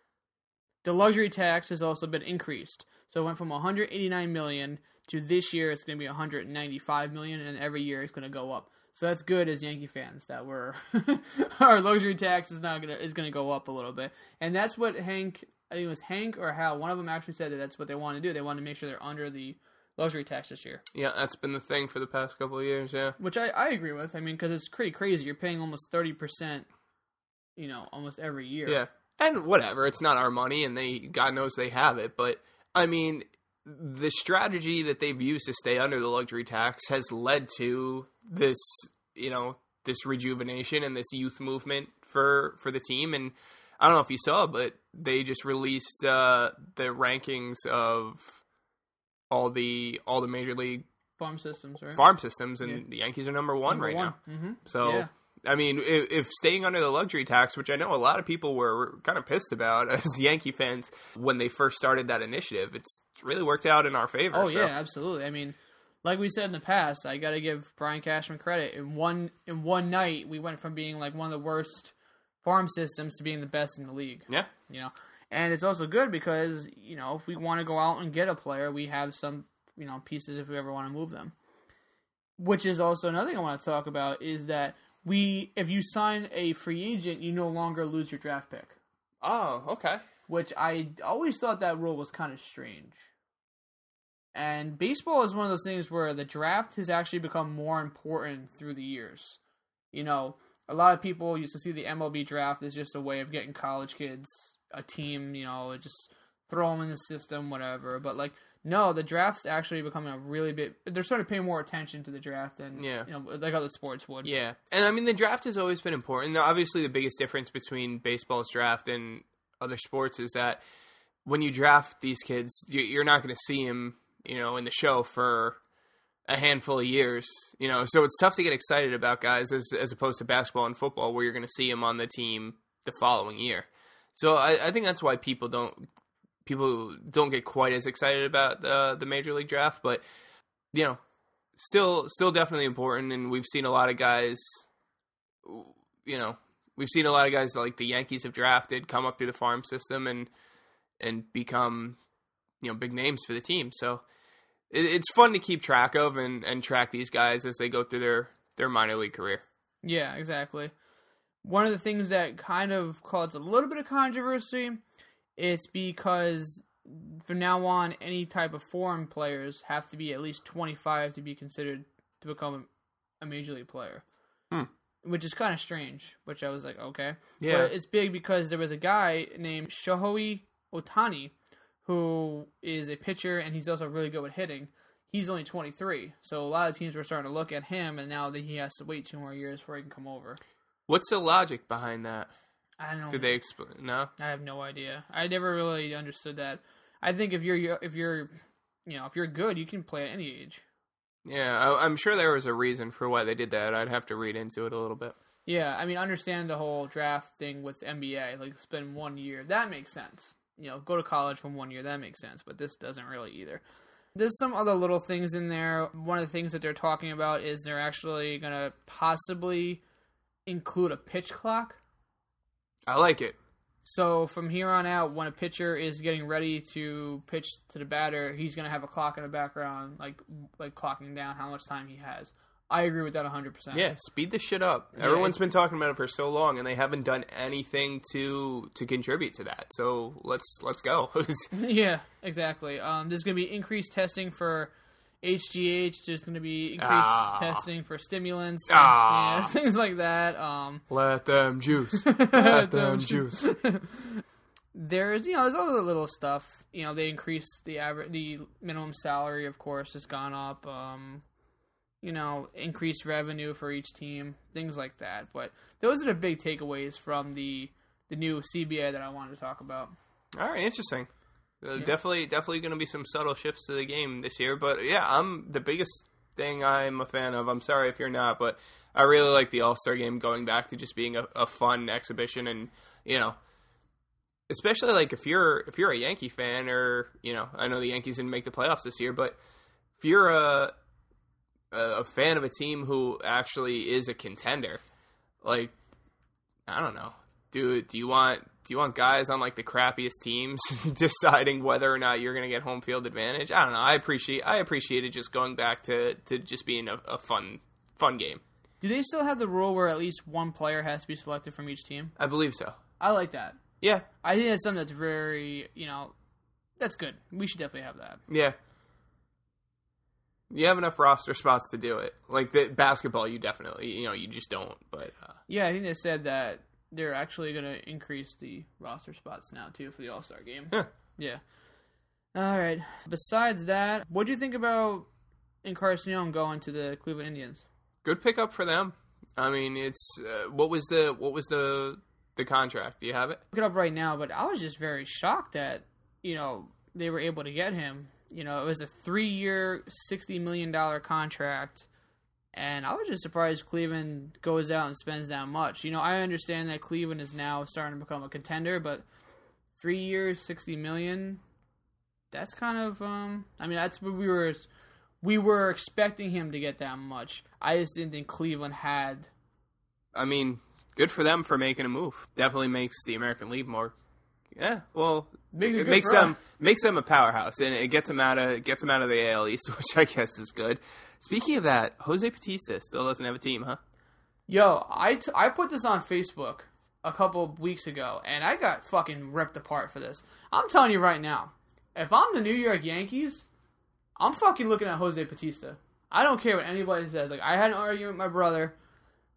the luxury tax has also been increased, so it went from 189 million to this year it's going to be 195 million, and every year it's going to go up. So that's good as Yankee fans that we're our luxury tax is not gonna is gonna go up a little bit, and that's what Hank. I think it was Hank or Hal. One of them actually said that that's what they want to do. They want to make sure they're under the luxury tax this year, Yeah, that's been the thing for the past couple of years. Yeah. which I, I agree with. I mean, because it's pretty crazy. You're paying almost thirty percent, you know, almost every year. Yeah. And whatever, it's not our money and they God knows they have it, but I mean the strategy that they've used to stay under the luxury tax has led to this, you know, this rejuvenation and this youth movement for for the team and I don't know if you saw, but they just released uh the rankings of all the all the major league farm systems, right? farm systems and Yeah. the Yankees are number 1 right now. Mm-hmm. So, Yeah. I mean, if, if staying under the luxury tax, which I know a lot of people were kind of pissed about as Yankee fans when they first started that initiative, it's really worked out in our favor. Oh so- yeah, absolutely. I mean, like we said in the past, I got to give Brian Cashman credit. In one in one night, we went from being like one of the worst farm systems to being the best in the league. yeah, You know, and it's also good because you know if we want to go out and get a player, we have some you know pieces if we ever want to move them. Which is also another thing I want to talk about is that we if you sign a free agent, you no longer lose your draft pick. Oh, okay. which I always thought that rule was kind of strange. And baseball is one of those things where the draft has actually become more important through the years. You know, a lot of people used to see the MLB draft as just a way of getting college kids a team, you know, just throw them in the system, whatever. But like, no, the draft's actually becoming a really big. They're starting to pay more attention to the draft than Yeah. you know, like other sports would. Yeah, and I mean the draft has always been important. Now, Obviously, the biggest difference between baseball's draft and other sports is that when you draft these kids, you- you're not going to see them, you know, in the show for a handful of years. You know, so it's tough to get excited about guys as as opposed to basketball and football, where you're going to see them on the team the following year. So I, I think that's why people don't people don't get quite as excited about the the major league draft, but you know, still still definitely important and we've seen a lot of guys you know we've seen a lot of guys like the yankees have drafted come up through the farm system and and become you know big names for the team so it, it's fun to keep track of and and track these guys as they go through their their minor league career Yeah, exactly. One of the things that kind of caused a little bit of controversy, it's because from now on, any type of foreign players have to be at least 25 to be considered to become a major league player. Hmm. Which is kind of strange, which I was like, okay. yeah But it's big because there was a guy named Shohei Otani who is a pitcher and he's also really good with hitting. He's only 23, so a lot of teams were starting to look at him, and now that he has to wait two more years before he can come over. what's the logic behind that I don't. did they explain no I have no idea. I never really understood that. I think if you're if you're you know if you're good, you can play at any age. yeah I, i'm sure there was a reason for why they did that i'd have to read into it a little bit Yeah, I mean, understand the whole draft thing with NBA. Like, spend one year. That makes sense. You know, go to college from one year. That makes sense. But this doesn't really either. There's some other little things in there. One of the things that they're talking about is they're actually going to possibly include a pitch clock. I like it So from here on out, when a pitcher is getting ready to pitch to the batter, he's going to have a clock in the background, like like clocking down how much time he has. I agree with that 100%. Yeah, speed the shit up. Yeah, Everyone's been talking about it for so long, and they haven't done anything to to contribute to that. So let's let's go. Yeah, exactly. Um, there's going to be increased testing for HGH. There's going to be increased Ah. testing for stimulants. Ah. Yeah, things like that. Um, Let them juice. Let them juice. there's you know there's other little stuff. You know they increased the average the minimum salary, of course, has gone up. Um, you know, increased revenue for each team, things like that. But those are the big takeaways from the the new CBA that I wanted to talk about. All right, interesting. Uh, Yeah. Definitely, definitely going to be some subtle shifts to the game this year. But yeah, I'm the biggest thing I'm a fan of. I'm sorry if you're not, but I really like the All Star game going back to just being a, a fun exhibition, and you know, especially like if you're if you're a Yankee fan, or you know, I know the Yankees didn't make the playoffs this year, but if you're a a, a fan of a team who actually is a contender, like I don't know, do do you want do you want guys on like the crappiest teams deciding whether or not you're going to get home field advantage? I don't know. I appreciate I appreciated just going back to to just being a, a fun fun game. Do they still have the rule where at least one player has to be selected from each team? I believe so. I like that. Yeah, I think that's something that's very, you know, that's good. We should definitely have that. yeah. You have enough roster spots to do it. Like the basketball, you definitely you know you just don't. But uh, Yeah, I think they said that they're actually going to increase the roster spots now too for the All Star game. Huh. Yeah. All right. Besides that, what do you think about Encarnacion going to the Cleveland Indians? good pickup for them. I mean, it's uh, what was the what was the the contract? Do you have it? Look it up right now, but I was just very shocked that you know they were able to get him. You know, it was a three-year, sixty million dollar contract, and I was just surprised Cleveland goes out and spends that much. You know, I understand that Cleveland is now starting to become a contender, but three years, sixty million. That's kind of, um, I mean, that's what we were, we were expecting him to get that much. I just didn't think Cleveland had. I mean, good for them for making a move. Definitely makes the American League more. Yeah, well, Makes it makes them makes them a powerhouse, and it gets them out of gets them out of the AL East, which I guess is good. Speaking of that, Jose Bautista still doesn't have a team, huh? Yo, I, t- I put this on Facebook a couple weeks ago, and I got fucking ripped apart for this. I'm telling you right now, if I'm the New York Yankees, I'm fucking looking at Jose Bautista. I don't care what anybody says. Like, I had an argument with my brother.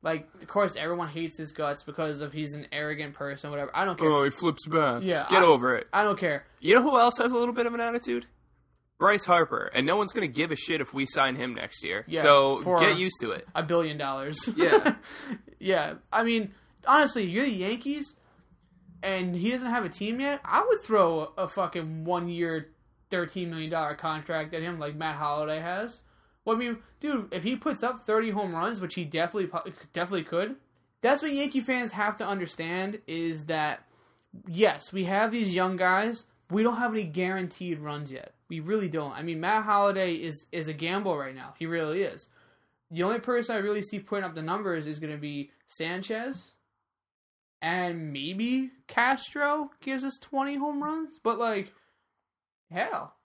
Like, of course, everyone hates his guts because of he's an arrogant person, whatever. I don't care. Oh, he flips bats. Yeah, get I- over it. I don't care. You know who else has a little bit of an attitude? Bryce Harper, and no one's going to give a shit if we sign him next year. Yeah, so get used to it. a billion dollars. Yeah. yeah. I mean, honestly, you're the Yankees, and he doesn't have a team yet. I would throw a, a fucking one year, thirteen million dollar contract at him like Matt Holliday has. Well, I mean, dude, if he puts up thirty home runs, which he definitely definitely could, that's what Yankee fans have to understand is that yes, we have these young guys. We don't have any guaranteed runs yet. We really don't. I mean, Matt Holliday is is a gamble right now. He really is. The only person I really see putting up the numbers is going to be Sanchez, and maybe Castro gives us twenty home runs. But like, hell,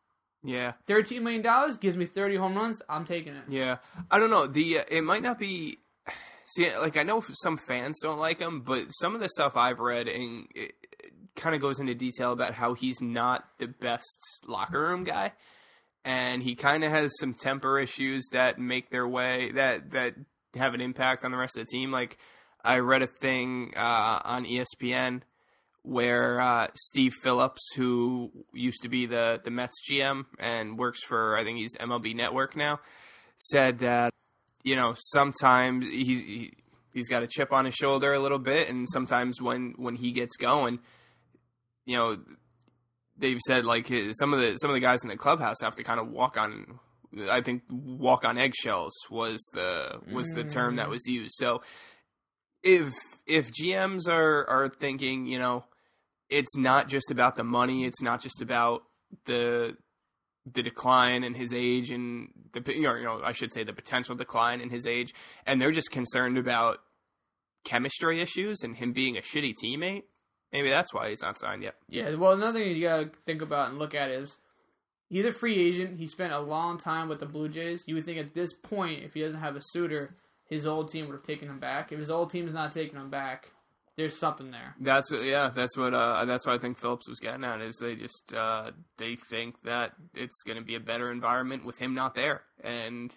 Yeah. thirteen million dollars gives me thirty home runs. I'm taking it. Yeah, I don't know. The uh, it might not be. See, like I know some fans don't like him, but some of the stuff I've read and it, kind of goes into detail about how he's not the best locker room guy, and he kind of has some temper issues that make their way that that have an impact on the rest of the team. Like I read a thing uh, on ESPN where uh, Steve Phillips, who used to be the the Mets GM and works for I think he's MLB Network now, said that you know sometimes he, he he's got a chip on his shoulder a little bit, and sometimes when when he gets going, you know they've said like his, some of the some of the guys in the clubhouse have to kind of walk on. I think walk on eggshells was the was the term that mm. was used. So if if GMs are are thinking, you know, it's not just about the money, it's not just about the the decline in his age and the you know I should say the potential decline in his age, and they're just concerned about chemistry issues and him being a shitty teammate. Maybe that's why he's not signed yet. Yeah, well, another thing you gotta think about and look at is he's a free agent. He spent a long time with the Blue Jays. You would think at this point, if he doesn't have a suitor, his old team would have taken him back. If his old team's not taking him back, there's something there. That's yeah. That's what uh, that's what I think Phillips was getting at. Is they just uh, they think that it's going to be a better environment with him not there, and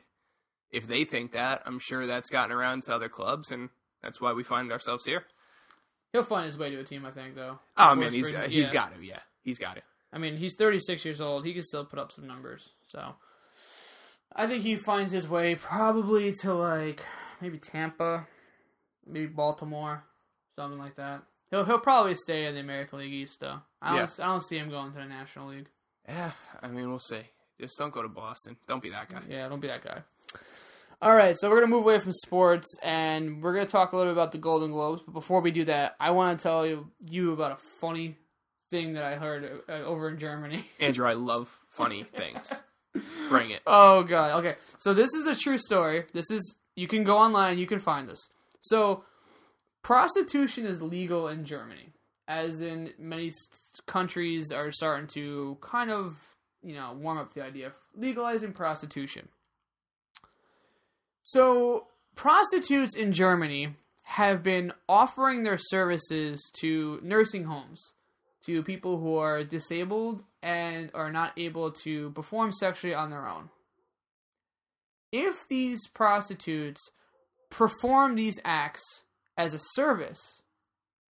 if they think that, I'm sure that's gotten around to other clubs, and that's why we find ourselves here. He'll find his way to a team, I think, though. Oh man, he's for- uh, he's yeah. got to. Yeah, he's got to. I mean, he's 36 years old. He can still put up some numbers. So I think he finds his way probably to like maybe Tampa, maybe Baltimore, something like that. He'll he'll probably stay in the American League East though. I don't I don't see him going to the National League. Yeah, I mean, we'll see. Just don't go to Boston. Don't be that guy. Yeah, don't be that guy. All right, so we're gonna move away from sports and we're gonna talk a little bit about the Golden Globes. But before we do that, I want to tell you you about a funny thing that I heard uh, over in Germany. Andrew, I love funny things. Bring it. Oh god. Okay. So this is a true story. This is you can go online, you can find this. So prostitution is legal in Germany. As in many countries are starting to kind of, you know, warm up the idea of legalizing prostitution. So prostitutes in Germany have been offering their services to nursing homes to people who are disabled and are not able to perform sexually on their own. If these prostitutes perform these acts as a service,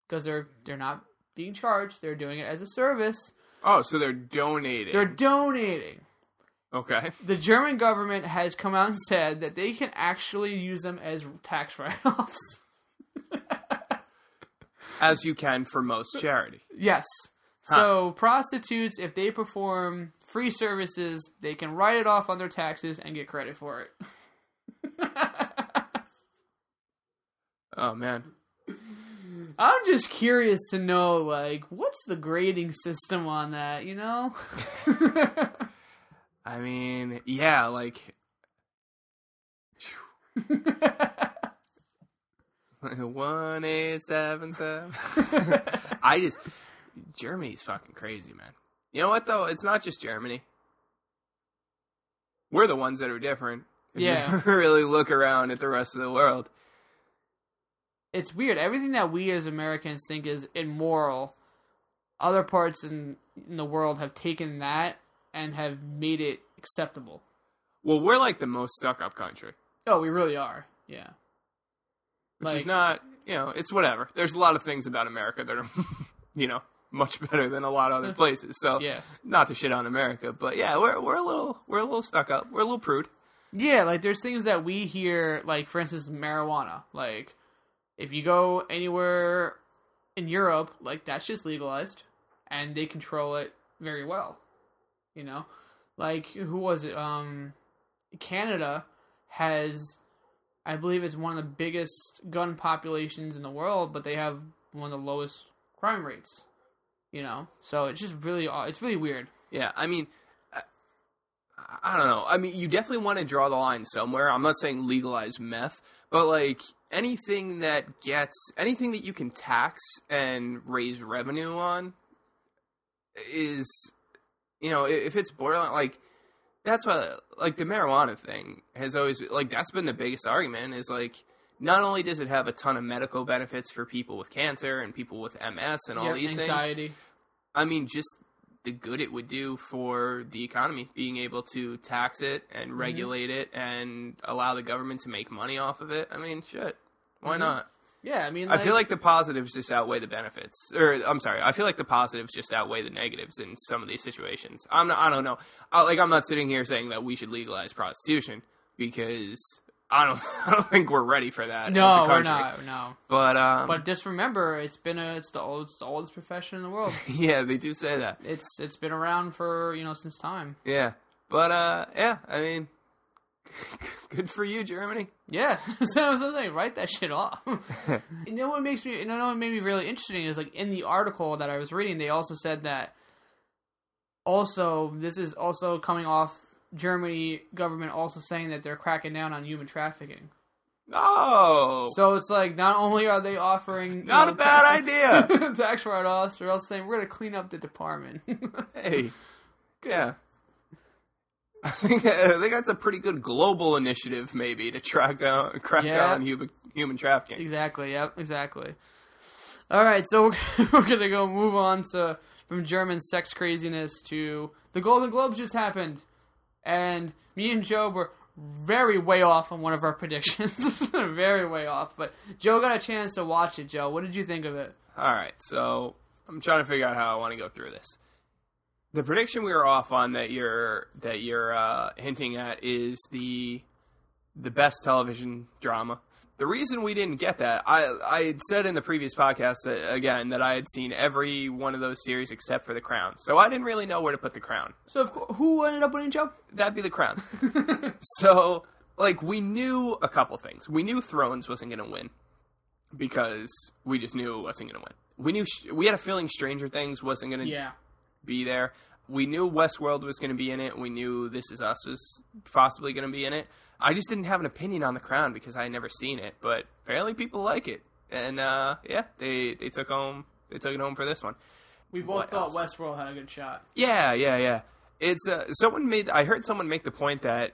because they're they're not being charged, they're doing it as a service, Oh, so they're donating. they're donating. Okay. The German government has come out and said that they can actually use them as tax write-offs. As you can for most charity. Yes. So prostitutes, if they perform free services, they can write it off on their taxes and get credit for it. Oh man. I'm just curious to know, like, what's the grading system on that? You know? I mean, yeah, like one eight seven seven. I just Germany's fucking crazy, man. You know what though? It's not just Germany. We're the ones that are different. If you Yeah. really look around at the rest of the world. it's weird. Everything that we as Americans think is immoral, other parts in, in the world have taken that and have made it acceptable. Well, we're like the most stuck up country. Oh, we really are. Yeah. Which is not you know, it's whatever. There's a lot of things about America that are you know, much better than a lot of other places. So Yeah. not to shit on America, but yeah, we're we're a little we're a little stuck up. We're a little prude. Yeah, like there's things that we hear, like for instance, marijuana. Like if you go anywhere in Europe, like that's just legalized, and they control it very well. You know, like who was it? Um, Canada has, I believe, it's one of the biggest gun populations in the world, but they have one of the lowest crime rates. You know, so it's just really, it's really weird. Yeah, I mean, I, I don't know. I mean, you definitely want to draw the line somewhere. I'm not saying legalize meth, but like anything that gets anything that you can tax and raise revenue on is, you know, if it's borderline like. That's what like the marijuana thing has always like that's been the biggest argument is like not only does it have a ton of medical benefits for people with cancer and people with MS and all Yeah, these things. I mean, just the good it would do for the economy, being able to tax it and Mm-hmm. regulate it and allow the government to make money off of it. I mean, shit. Why Mhm. not? Yeah, I mean, I feel like the positives just outweigh the benefits. Or I'm sorry, I feel like the positives just outweigh the negatives in some of these situations. I'm not. I don't know. I, like I'm not sitting here saying that we should legalize prostitution because I don't. I don't think we're ready for that. as no, we're not. No, But um, but just remember, it's been a it's the old, it's the oldest profession in the world. yeah, they do say that. it's it's been around for you know since time. Yeah. But uh yeah, I mean good for you, Germany. Yeah, so I was saying, write that shit off. you know what makes me, you know what made me really interesting is like in the article that I was reading, they also said that. Also, this is also coming off Germany government also saying that they're cracking down on human trafficking. Oh, So it's like not only are they offering not know, a bad tax- idea. tax write-offs, they're also saying we're going to clean up the department. hey, yeah. I think, I think that's a pretty good global initiative, maybe, to track down, crack Yeah. down on human, human trafficking. Exactly. Yep. Exactly. All right. So we're, we're gonna go move on to from German sex craziness to the Golden Globes just happened, and me and Joe were very way off on one of our predictions. very way off. But Joe got a chance to watch it. Joe, what did you think of it? All right, so I'm trying to figure out how I want to go through this. The prediction we were off on that you're that you're uh, hinting at is the the best television drama. The reason we didn't get that, I I had said in the previous podcast that again that I had seen every one of those series except for The Crown, so I didn't really know where to put The Crown. So of who ended up winning, Joe? That'd be The Crown. so like we knew a couple things. We knew Thrones wasn't going to win because we just knew it wasn't going to win. We knew we had a feeling Stranger Things wasn't going to yeah. Be there. We knew Westworld was going to be in it. We knew This Is Us was possibly going to be in it. I just didn't have an opinion on The Crown because I had never seen it, but apparently people like it, and uh, yeah, they they took home they took it home for this one. We both What thought else? Westworld had a good shot. Yeah, yeah, yeah. It's uh, someone made. I heard someone make the point that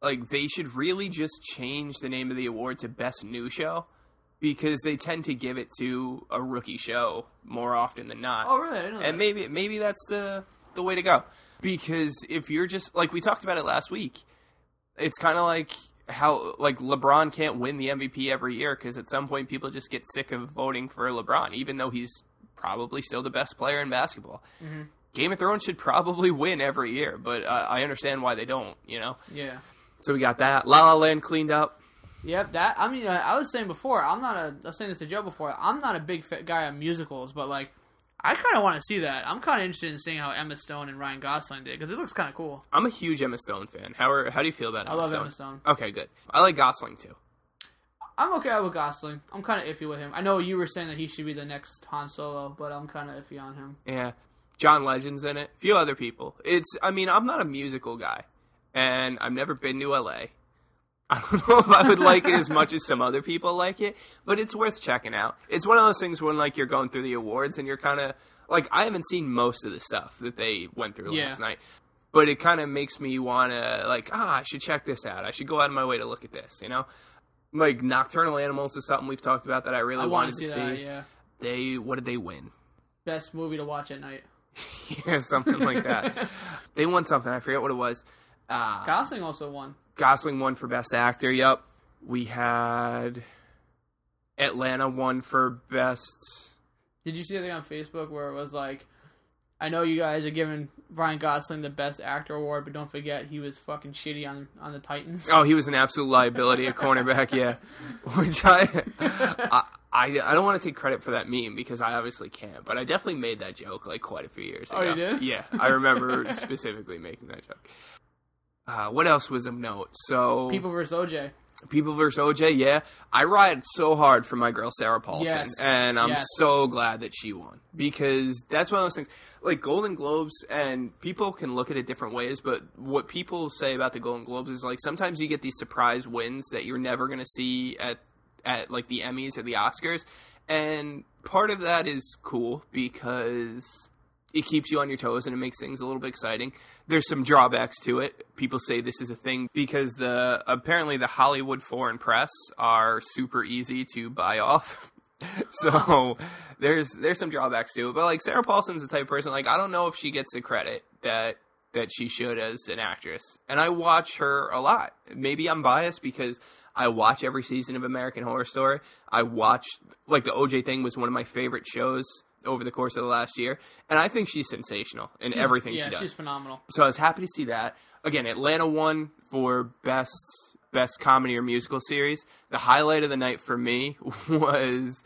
like they should really just change the name of the award to Best New Show because they tend to give it to a rookie show more often than not. Oh, really? I didn't know and that. maybe maybe that's the the way to go because if you're just like we talked about it last week, it's kind of like how like LeBron can't win the MVP every year because at some point people just get sick of voting for LeBron, even though he's probably still the best player in basketball. Mhm. Game of Thrones should probably win every year, but uh, I understand why they don't. You know, Yeah. so we got that. La La Land cleaned up. Yep, that I mean, I, I was saying before, I'm not a. I was saying this to Joe before. I'm not a big guy on musicals, but like, I kind of want to see that. I'm kind of interested in seeing how Emma Stone and Ryan Gosling did because it looks kind of cool. I'm a huge Emma Stone fan. How are, how do you feel about I Emma love Stone? Emma Stone. Okay, good. I like Gosling too. I'm okay with Gosling. I'm kind of iffy with him. I know you were saying that he should be the next Han Solo, but I'm kind of iffy on him. Yeah. John Legend's in it. A few other people. It's I mean, I'm not a musical guy. And I've never been to LA. I don't know if I would like it as much as some other people like it, but it's worth checking out. It's one of those things when like you're going through the awards and you're kind of like I haven't seen most of the stuff that they went through Yeah. last night. But it kind of makes me want to like, ah, I should check this out. I should go out of my way to look at this, you know? Like Nocturnal Animals is something we've talked about that I really I want wanted to see that. Yeah, They what did they win? best movie to watch at night. yeah, something like that. they won something. I forget what it was. Uh, Gosling also won. Gosling won for Best Actor. Yep. We had Atlanta won for Best. Did you see the thing on Facebook where it was like, I know you guys are giving Ryan Gosling the best actor award, but don't forget he was fucking shitty on on the Titans. Oh, he was an absolute liability at cornerback. Yeah, which I, I, I, I don't want to take credit for that meme because I obviously can't, but I definitely made that joke like quite a few years ago. Oh, you did? Yeah, I remember specifically making that joke. Uh, what else was of note? So People versus OJ. People versus OJ, yeah. I ride so hard for my girl Sarah Paulson, Yes. and I'm Yes. so glad that she won because that's one of those things. Like Golden Globes, and people can look at it different ways, but what people say about the Golden Globes is like sometimes you get these surprise wins that you're never going to see at at like the Emmys or the Oscars, and part of that is cool because it keeps you on your toes and it makes things a little bit exciting. There's some drawbacks to it. People say this is a thing because the apparently the Hollywood foreign press are super easy to buy off. so there's there's some drawbacks to it. But like Sarah Paulson's the type of person like I don't know if she gets the credit that that she should as an actress. And I watch her a lot. Maybe I'm biased because I watch every season of American Horror Story. I watch like the OJ thing was one of my favorite shows over the course of the last year, and I think she's sensational in She's- everything yeah, she does. she's phenomenal. So I was happy to see that. Again, Atlanta won for best best comedy or musical series. The highlight of the night for me was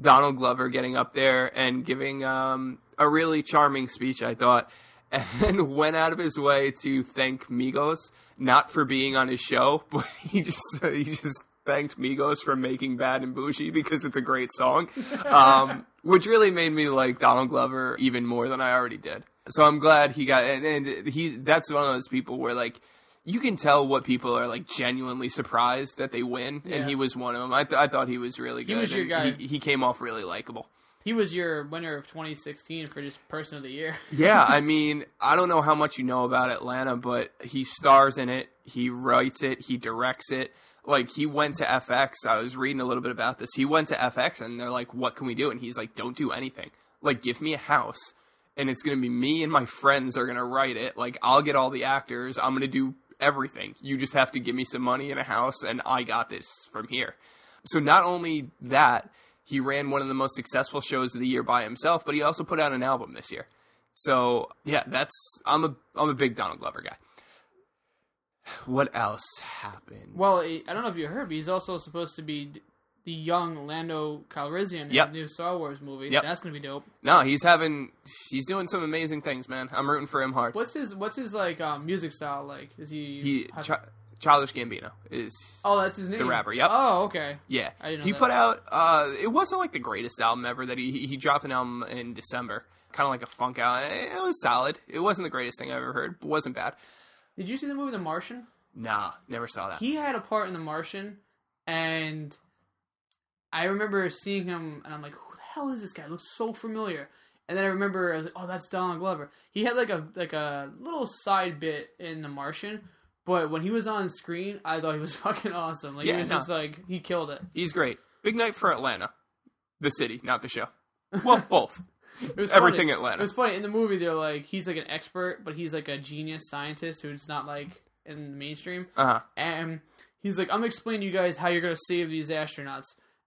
Donald Glover getting up there and giving um, a really charming speech. I thought, and then went out of his way to thank Migos not for being on his show, but he just he just thanked Migos for making Bad and Bougie because it's a great song, um, which really made me like Donald Glover even more than I already did. So I'm glad he got and, and he that's one of those people where like you can tell what people are like genuinely surprised that they win, Yeah. and he was one of them. I, th- I thought he was really good. He was your guy. He, he came off really likable. He was your winner of 2016 for just person of the year. Yeah, I mean, I don't know how much you know about Atlanta, but he stars in it. He writes it. He directs it. Like he went to FX. I was reading a little bit about this. He went to FX, and they're like, "What can we do?" And he's like, "Don't do anything. Like, give me a house, and it's gonna be me and my friends are gonna write it. Like, I'll get all the actors. I'm gonna do everything. You just have to give me some money and a house, and I got this from here." So not only that, he ran one of the most successful shows of the year by himself, but he also put out an album this year. So yeah, that's I'm a I'm a big Donald Glover guy. What else happened? Well, I don't know if you heard, but he's also supposed to be the young Lando Calrissian in the new Star Wars movie. Yep. That's gonna be dope. no, he's having he's doing some amazing things, man. I'm rooting for him hard. What's his What's his like um, music style like? Is he? He Childish Gambino is oh, that's his name. the rapper, yep. Oh, okay. yeah. I didn't know He that. put out uh it wasn't like the greatest album ever that he he, he dropped an album in December, kind of like a funk album. It was solid. It wasn't the greatest thing I've ever heard, but wasn't bad. Did you see the movie The Martian? Nah, never saw that. He had a part in The Martian, and I remember seeing him, and I'm like, "Who the hell is this guy? Looks so familiar." And then I remember I was like, "Oh, that's Donald Glover." He had like a like a little side bit in The Martian, but when he was on screen, I thought he was fucking awesome. Like Yeah, he was no. just like he killed it. He's great. Big night for Atlanta, the city, not the show. Well, both. It was Everything funny. Atlanta. It was funny in the movie. They're like he's like an expert, but he's like a genius scientist who's not like in the mainstream. Uh huh. And he's like, I'm gonna explain to you guys how you're gonna save these astronauts.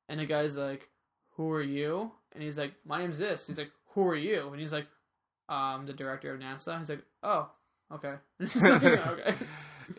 And the guy's like, Who are you? And he's like, My name's this. He's like, Who are you? And he's like, Um, the director of NASA. He's like, Oh, okay. Like, okay.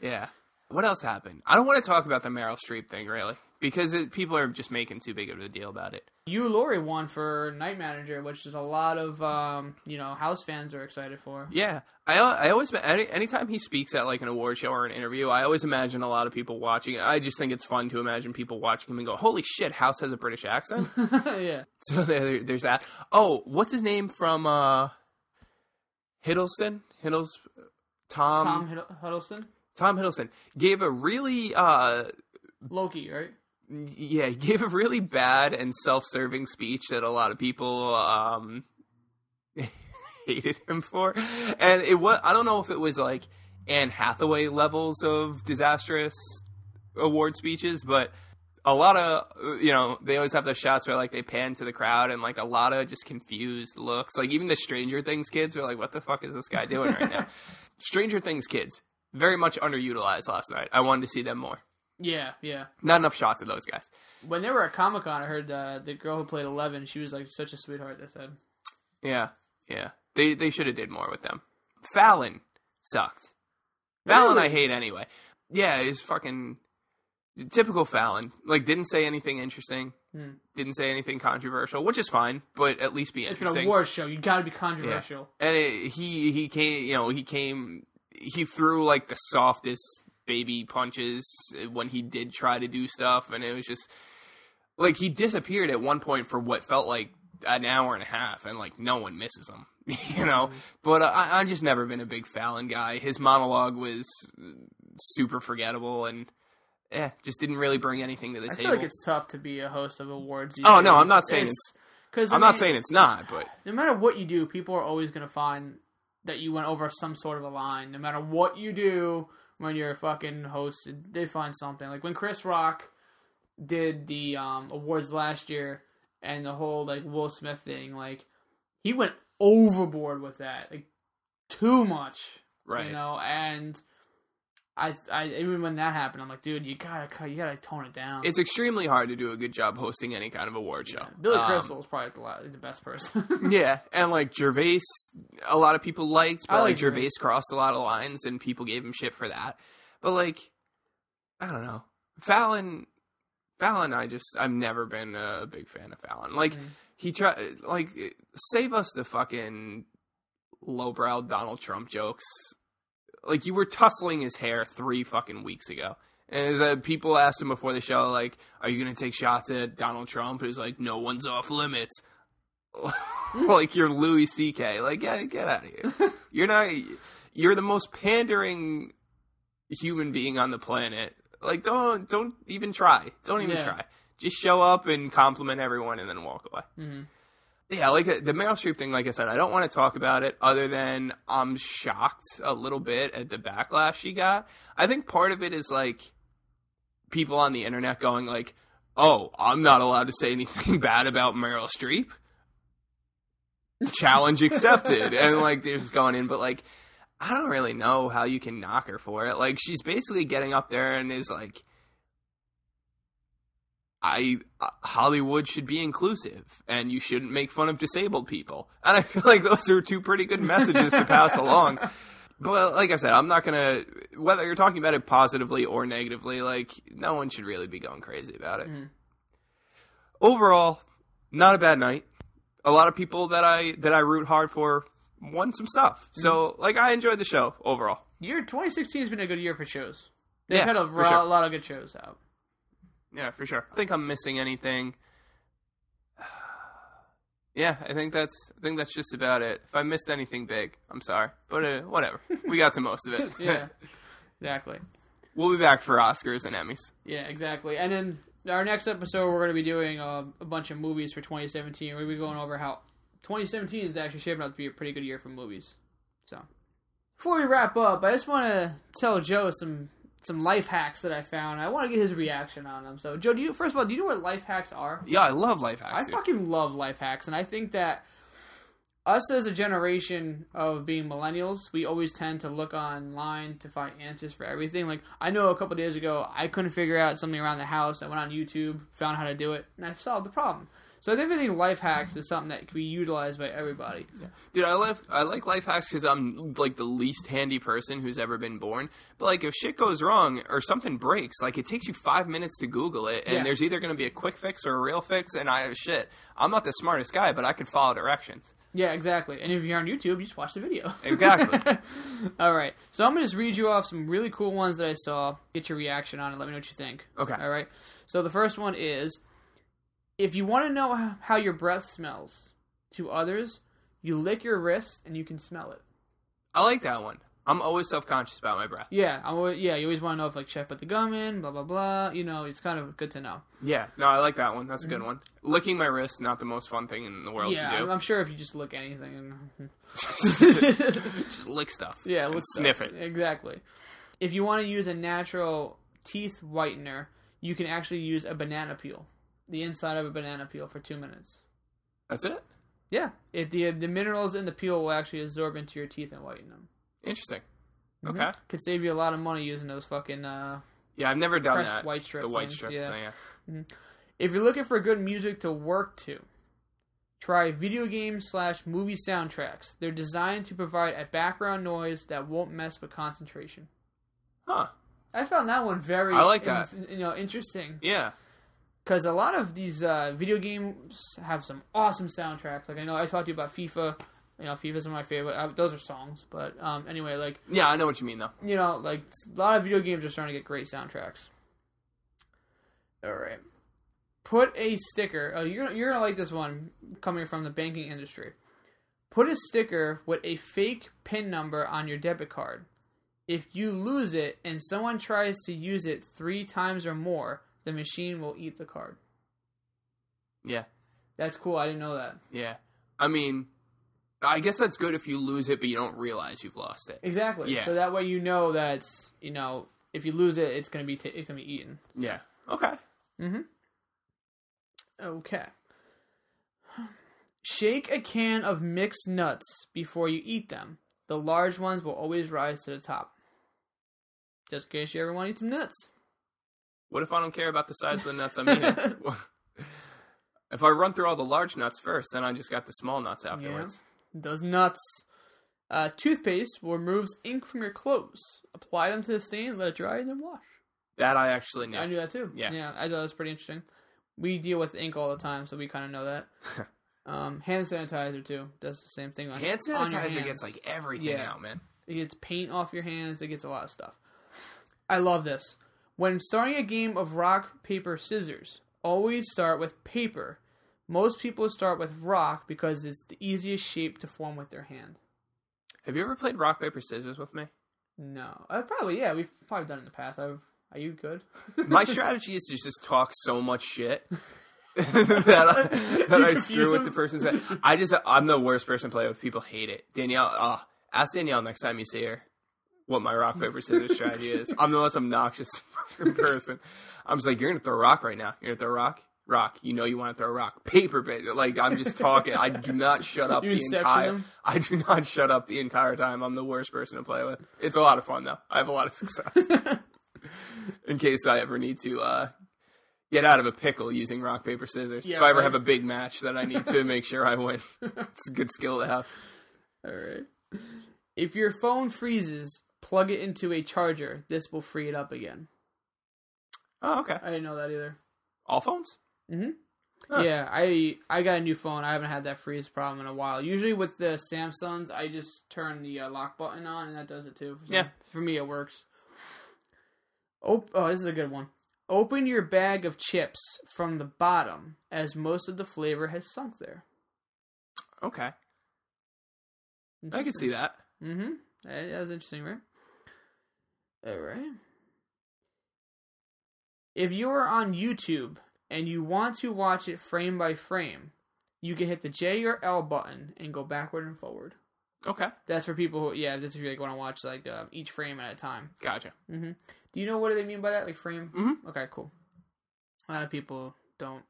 Yeah. What else happened? I don't want to talk about the Meryl Streep thing really because it, people are just making too big of a deal about it. Hugh Laurie won for Night Manager, which is a lot of um, you know, house fans are excited for. Yeah, I I always any anytime he speaks at like an award show or an interview, I always imagine a lot of people watching. I just think it's fun to imagine people watching him and go, "Holy shit, House has a British accent." yeah. so there, there's that. Oh, what's his name from uh, Hiddleston? Hiddles Tom Tom Hiddle- Huddleston? Tom Hiddleston gave a really uh Loki, right? yeah, he gave a really bad and self-serving speech that a lot of people um hated him for. And it was I don't know if it was like Anne Hathaway levels of disastrous award speeches, but a lot of you know they always have those shots where like they pan to the crowd and like a lot of just confused looks. Like even the Stranger Things kids are like, "What the fuck is this guy doing right now?" Stranger Things kids very much underutilized last night. I wanted to see them more. Yeah, yeah. Not enough shots of those guys. When they were at Comic Con, I heard uh, the girl who played Eleven. She was like such a sweetheart. They said. Yeah, yeah. They they should have did more with them. Fallon sucked. Fallon I hate anyway. Yeah, he's fucking typical Fallon. Like didn't say anything interesting. Hmm. Didn't say anything controversial, which is fine, but at least be It's an interesting. award show. You got to be controversial. and it, he he came, you know, he came he threw like the softest baby punches when he did try to do stuff and it was just like he disappeared at one point for what felt like an hour and a half and like no one misses him you know but uh, I, i've just never been a big fallon guy his monologue was super forgettable and eh, just didn't really bring anything to the I table I feel like it's tough to be a host of awards. Oh, no. I'm not saying it's because i'm not saying it's not but no matter what you do, people are always going to find that you went over some sort of a line. No matter what you do when you're fucking hosted, they find something. Like when Chris Rock did the um, awards last year and the whole like Will Smith thing, like he went overboard with that, like too much. right You know, and I, I even when that happened, I'm like, dude, you gotta, you gotta tone it down. it's extremely hard to do a good job hosting any kind of award show Yeah. Billy Um, Crystal is probably the, the best person. Yeah, and like Gervais, a lot of people liked, but I like, like Gervais Gervais. crossed a lot of lines, and people gave him shit for that. But like, I don't know, Fallon, Fallon, I just I've never been a big fan of Fallon. Like Mhm. he tried, like save us the fucking lowbrow Donald Trump jokes. Like you were tussling his hair three fucking weeks ago. And as, uh, people asked him before the show, like, "Are you gonna take shots at Donald Trump?" He was like, "No one's off limits." like you're Louis C.K. Like, get get out of here. You're not. You're the most pandering human being on the planet. Like don't don't even try. Don't even Yeah. try. Just show up and compliment everyone and then walk away. hmm Yeah, like the Meryl Streep thing. Like I said, I don't want to talk about it. Other than I'm shocked a little bit at the backlash she got. I think part of it is like people on the internet going like, "Oh, I'm not allowed to say anything bad about Meryl Streep." Challenge accepted, and like they're just going in, but like I don't really know how you can knock her for it. Like she's basically getting up there and is like. I uh, Hollywood should be inclusive, and you shouldn't make fun of disabled people. And I feel like those are two pretty good messages to pass along. But like I said, I'm not gonna whether you're talking about it positively or negatively. Like no one should really be going crazy about it. Mhm. Overall, not a bad night. A lot of people that I that I root hard for won some stuff. So like I enjoyed the show overall. Year 2016 has been a good year for shows. They've Yeah, had a ro- sure. lot of good shows out. Yeah, for sure. I think I'm missing anything. Yeah, I think that's I think that's just about it. If I missed anything big, I'm sorry, but uh, whatever. We got to most of it. Yeah, exactly. we'll be back for Oscars and Emmys. Yeah, exactly. And then our next episode, we're going to be doing uh, a bunch of movies for 2017. We'll be going over how 2017 is actually shaping up to be a pretty good year for movies. So, before we wrap up, I just want to tell Joe some some life hacks that I found. I want to get his reaction on them. So, Joe, do you first of all, do you know what life hacks are? Yeah, I love life hacks. I dude. fucking love life hacks, and I think that us as a generation of being millennials, we always tend to look online to find answers for everything. Like I know a couple days ago, I couldn't figure out something around the house. I went on YouTube, found how to do it, and I solved the problem. So I think everything life hacks is something that can be utilized by everybody. Yeah. Dude, I like I like life hacks because I'm like the least handy person who's ever been born. But like, if shit goes wrong or something breaks, like it takes you five minutes to Google it, and Yeah. there's either going to be a quick fix or a real fix. And I have shit, I'm not the smartest guy, but I could follow directions. Yeah, exactly. And if you're on YouTube, you just watch the video. Exactly. All right. So I'm gonna just read you off some really cool ones that I saw. Get your reaction on it. Let me know what you think. Okay. All right. So the first one is if you want to know how your breath smells to others, you lick your wrist and you can smell it. I like that one. I'm always self conscious about my breath. Yeah, I'm, yeah. You always want to know if like should I put the gum in, blah blah blah. You know, it's kind of good to know. Yeah, no, I like that one. That's a good one. Licking my wrist, not the most fun thing in the world Mm-hmm. yeah, to I'm, do. I'm sure if you just look anything. And... Just lick stuff. Yeah, let's sniff it. Exactly. If you want to use a natural teeth whitener, you can actually use a banana peel, the inside of a banana peel, for two minutes. That's it. Yeah, if the the minerals in the peel will actually absorb into your teeth and whiten them. Interesting. Mhm. Okay. Could save you a lot of money using those fucking uh, Yeah, I've never done that. white strip. the white things. strips Yeah. thing. Yeah. If you're looking for good music to work to, try video game slash movie soundtracks. They're designed to provide a background noise that won't mess with concentration. Huh. I found that one very I like that. in- you know interesting Yeah. Because a lot of these uh, video games have some awesome soundtracks. Like I know I talked to you about FIFA. You know, FIFA's one of my favorite. Uh, those are songs, but um, anyway, like Yeah, I know what you mean though. you know, like a lot of video games are starting to get great soundtracks. All right, put a sticker. Oh, you're you're gonna like this one coming from the banking industry. Put a sticker with a fake PIN number on your debit card. If you lose it and someone tries to use it three times or more, the machine will eat the card. Yeah. That's cool. I didn't know that. Yeah. I mean, I guess that's good if you lose it, but you don't realize you've lost it. Exactly. Yeah. So that way you know that you know if you lose it, it's gonna be t- it's gonna be eaten. Yeah. Okay. Mm-hmm. Okay. Shake a can of mixed nuts before you eat them. The large ones will always rise to the top. Just in case you ever want to eat some nuts. What if I don't care about the size of the nuts I'm eating? if I run through all the large nuts first, then I just got the small nuts afterwards. Those nuts. Uh, toothpaste removes ink from your clothes. Apply them to the stain, let it dry, and then wash. That I actually knew. I knew that too. Yeah. yeah, I thought that was pretty interesting. We deal with ink all the time, so we kind of know that. um, hand sanitizer too does the same thing. On, Hand on your sanitizer hands. gets like everything Yeah. out, man. It gets paint off your hands. It gets a lot of stuff. I love this. When starting a game of rock, paper, scissors, always start with paper. Most people start with rock because it's the easiest shape to form with their hand. Have you ever played rock paper scissors with me? No, uh, probably yeah. We've probably done it in the past. I've, are you good? My strategy is to just talk so much shit that I, that I screw with the person's head. I just I'm the worst person to play with. People hate it. Danielle, uh, ask Danielle next time you see her what my rock paper scissors strategy is. I'm the most obnoxious person. I'm just like, you're gonna throw a rock right now. You're gonna throw a rock. Rock. You know you want to throw a rock. Paper bit. Like I'm just talking. I do not shut up You the entire. them? I do not shut up the entire time. I'm the worst person to play with. It's a lot of fun though. I have a lot of success. In case I ever need to uh, get out of a pickle using rock paper scissors. Yeah, if I ever right. have a big match that I need to make sure I win, it's a good skill to have. All right. If your phone freezes, plug it into a charger. This will free it up again. Oh, okay. I didn't know that either. All phones? hmm Huh. Yeah, I I got a new phone. I haven't had that freeze problem in a while. Usually with the Samsungs, I just turn the uh, lock button on, and that does it too. For some- Yeah. for me it works. Op- oh, this is a good one. Open your bag of chips from the bottom, as most of the flavor has sunk there. Okay. I can see that. Mm-hmm. That, that was interesting, right? All right. If you are on YouTube and you want to watch it frame by frame, you can hit the J or L button and go backward and forward. Okay. That's for people who, yeah, that's if you like want to watch like uh, each frame at a time. Gotcha. Mm-hmm. Do you know what do they mean by that, like frame? Mhm. Okay, cool. A lot of people don't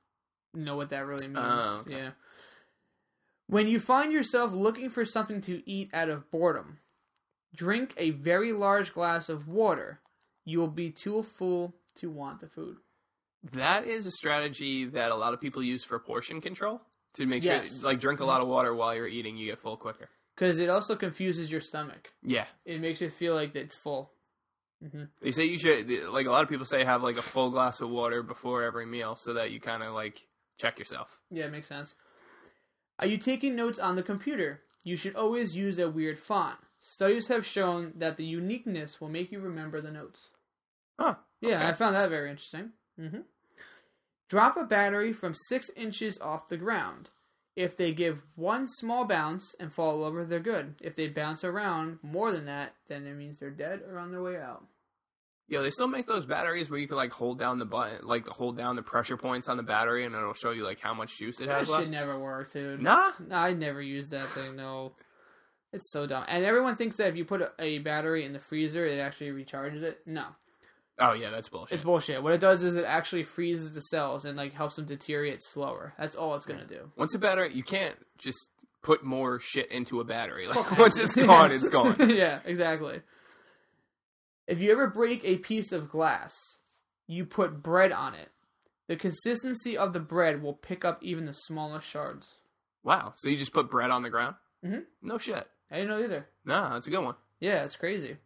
know what that really means. Oh, okay. Yeah. When you find yourself looking for something to eat out of boredom, drink a very large glass of water. You will be too full to want the food. That is a strategy that a lot of people use for portion control to make Yes. sure, like, drink a lot of water while you're eating, you get full quicker. Because it also confuses your stomach. Yeah. It makes it feel like it's full. Mm-hmm. They say you should, like, a lot of people say have, like, a full glass of water before every meal so that you kind of, like, check yourself. Yeah, it makes sense. Are you taking notes on the computer? You should always use a weird font. Studies have shown that the uniqueness will make you remember the notes. Huh. Yeah, Okay. I found that very interesting. hmm Drop a battery from six inches off the ground. If they give one small bounce and fall over, they're good. If they bounce around more than that, then it means they're dead or on their way out. Yeah, they still make those batteries where you can like hold down the button, like hold down the pressure points on the battery, and it'll show you like how much juice it That has shit left. never worked, dude. Nah, I never used that thing. No, it's so dumb. And everyone thinks that if you put a, a battery in the freezer, it actually recharges it. No, oh yeah, that's bullshit. it's bullshit. What it does is it actually freezes the cells and like helps them deteriorate slower. That's all it's gonna do. Once a battery, you can't just put more shit into a battery. Like once it's gone, it's gone. yeah, exactly. If you ever break a piece of glass, you put bread on it. The consistency of the bread will pick up even the smallest shards. Wow, so you just put bread on the ground? Mhm. No shit. I didn't know either. Nah, that's a good one. Yeah, it's crazy.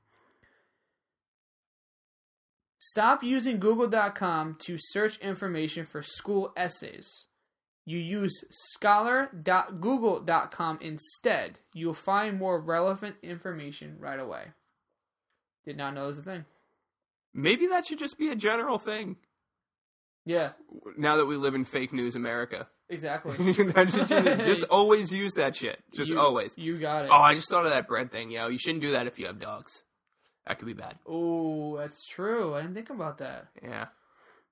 Stop using Google.com to search information for school essays. You use scholar.google.com instead. You'll find more relevant information right away. Did not know it was a thing. Maybe that should just be a general thing. Yeah, Now that we live in fake news America, exactly. Just, just always use that shit. Just You- always. You got it. Oh, I just thought of that bread thing. Yo, you shouldn't do that if you have dogs. That could be bad. Oh, that's true. I didn't think about that. Yeah.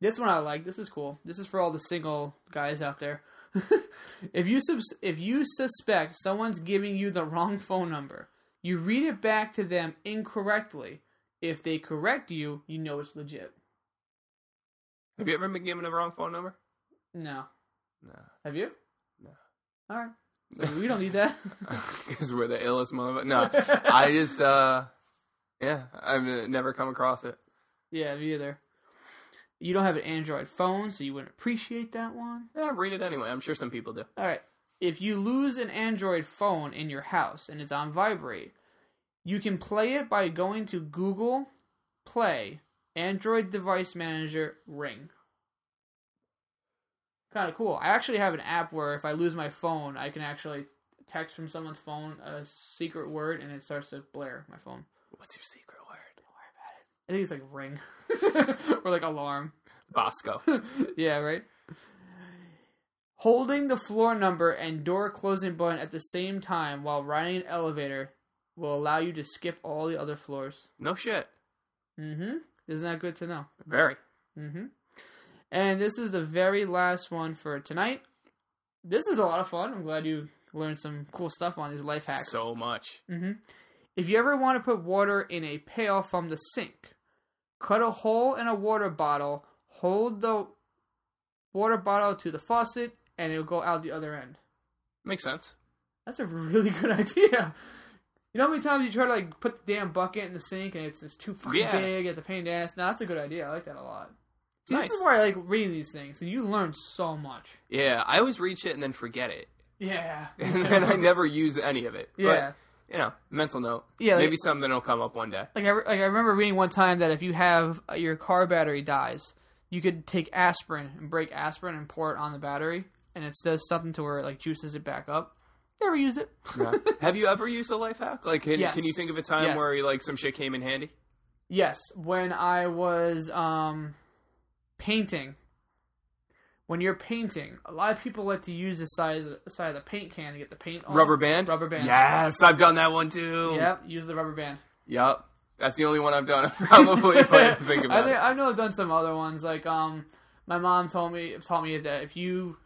This one I like. This is cool. This is for all the single guys out there. if you subs- if you suspect someone's giving you the wrong phone number, you read it back to them incorrectly. If they correct you, you know it's legit. Have you ever been given the wrong phone number? No. No. Have you? No. All right. So we don't need that. Because we're the illest motherfucker. No, I just, uh, yeah, I've never come across it. yeah, me either. You don't have an Android phone, so you wouldn't appreciate that one. Yeah, read it anyway. I'm sure some people do. All right. If you lose an Android phone in your house and it's on vibrate, you can play it by going to Google Play Android Device Manager Ring. Kind of cool. I actually have an app where if I lose my phone, I can actually text from someone's phone a secret word and it starts to blare my phone. What's your secret word? Don't worry about it. I think it's like ring or like alarm. Bosco. yeah, right. Holding the floor number and door closing button at the same time while riding an elevator will allow you to skip all the other floors. No shit. Mm-hmm. Isn't that good to know? Very. Mm-hmm. And this is the very last one for tonight. This is a lot of fun. I'm glad you learned some cool stuff on these life hacks. So much. hmm If you ever want to put water in a pail from the sink, cut a hole in a water bottle, hold the water bottle to the faucet, and it'll go out the other end. Makes sense. That's a really good idea. You know how many times you try to like put the damn bucket in the sink and it's just too fucking Yeah. big, it's a pain in the ass. No, that's a good idea. I like that a lot. See, Nice. this is where I like reading these things, and you learn so much. Yeah, I always read shit and then forget it. Yeah. And then I never use any of it. Yeah. But, you know, mental note. Yeah, like- Maybe something will come up one day. like I, re- like I remember reading one time that if you have uh, your car battery dies, you could take aspirin and break aspirin and pour it on the battery, and it does something to where it like juices it back up. Never used it. Yeah. Have you ever used a life hack? Like, can, Yes. can you think of a time Yes. where like some shit came in handy? yes, when I was um, painting. When you're painting, a lot of people like to use the size side of the paint can to get the paint on. Rubber band. Rubber band. Yes, I've done that one too. Yep. Use the rubber band. Yep. That's the only one I've done. Probably if I think about I, think, it. I know I've done some other ones. Like um, my mom told me taught me that if you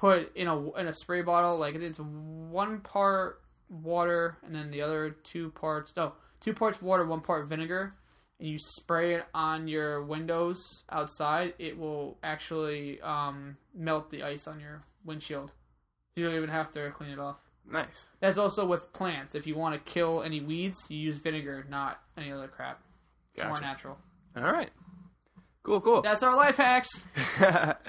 put in a in a spray bottle, like it's one part water and then the other two parts no two parts water, one part vinegar, and you spray it on your windows outside, it will actually um, melt the ice on your windshield. You don't even have to clean it off. Nice. That's also with plants. If you want to kill any weeds, you use vinegar, not any other crap. It's more natural. All right. Cool, cool. That's our life hacks.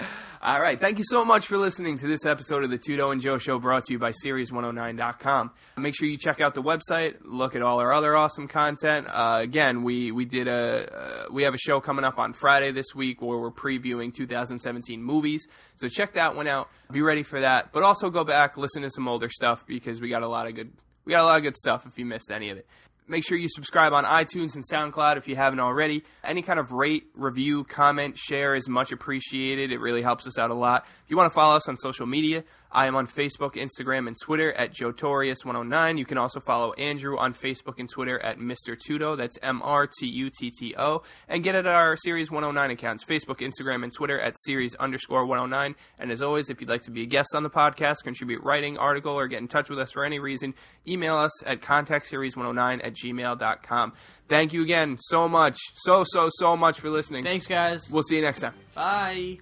All right. Thank you so much for listening to this episode of the Tutto and Joe Show brought to you by Series109.com. Make sure you check out the website, look at all our other awesome content. Uh, again, we, we did a, uh, we have a show coming up on Friday this week where we're previewing 2017 movies. So check that one out. Be ready for that. But also go back, listen to some older stuff because we got a lot of good, we got a lot of good stuff if you missed any of it. Make sure you subscribe on iTunes and SoundCloud if you haven't already. Any kind of rate, review, comment, share is much appreciated. It really helps us out a lot. If you want to follow us on social media, I am on Facebook, Instagram, and Twitter at JoeTorius109. You can also follow Andrew on Facebook and Twitter at Mr. Tutto. That's M R T U T T O. And get at our Series 109 accounts Facebook, Instagram, and Twitter at Series underscore 109. And as always, if you'd like to be a guest on the podcast, contribute writing, article, or get in touch with us for any reason, email us at contactseries109 at gmail.com. Thank you again so much, so, so, so much for listening. Thanks, guys. We'll see you next time. Bye.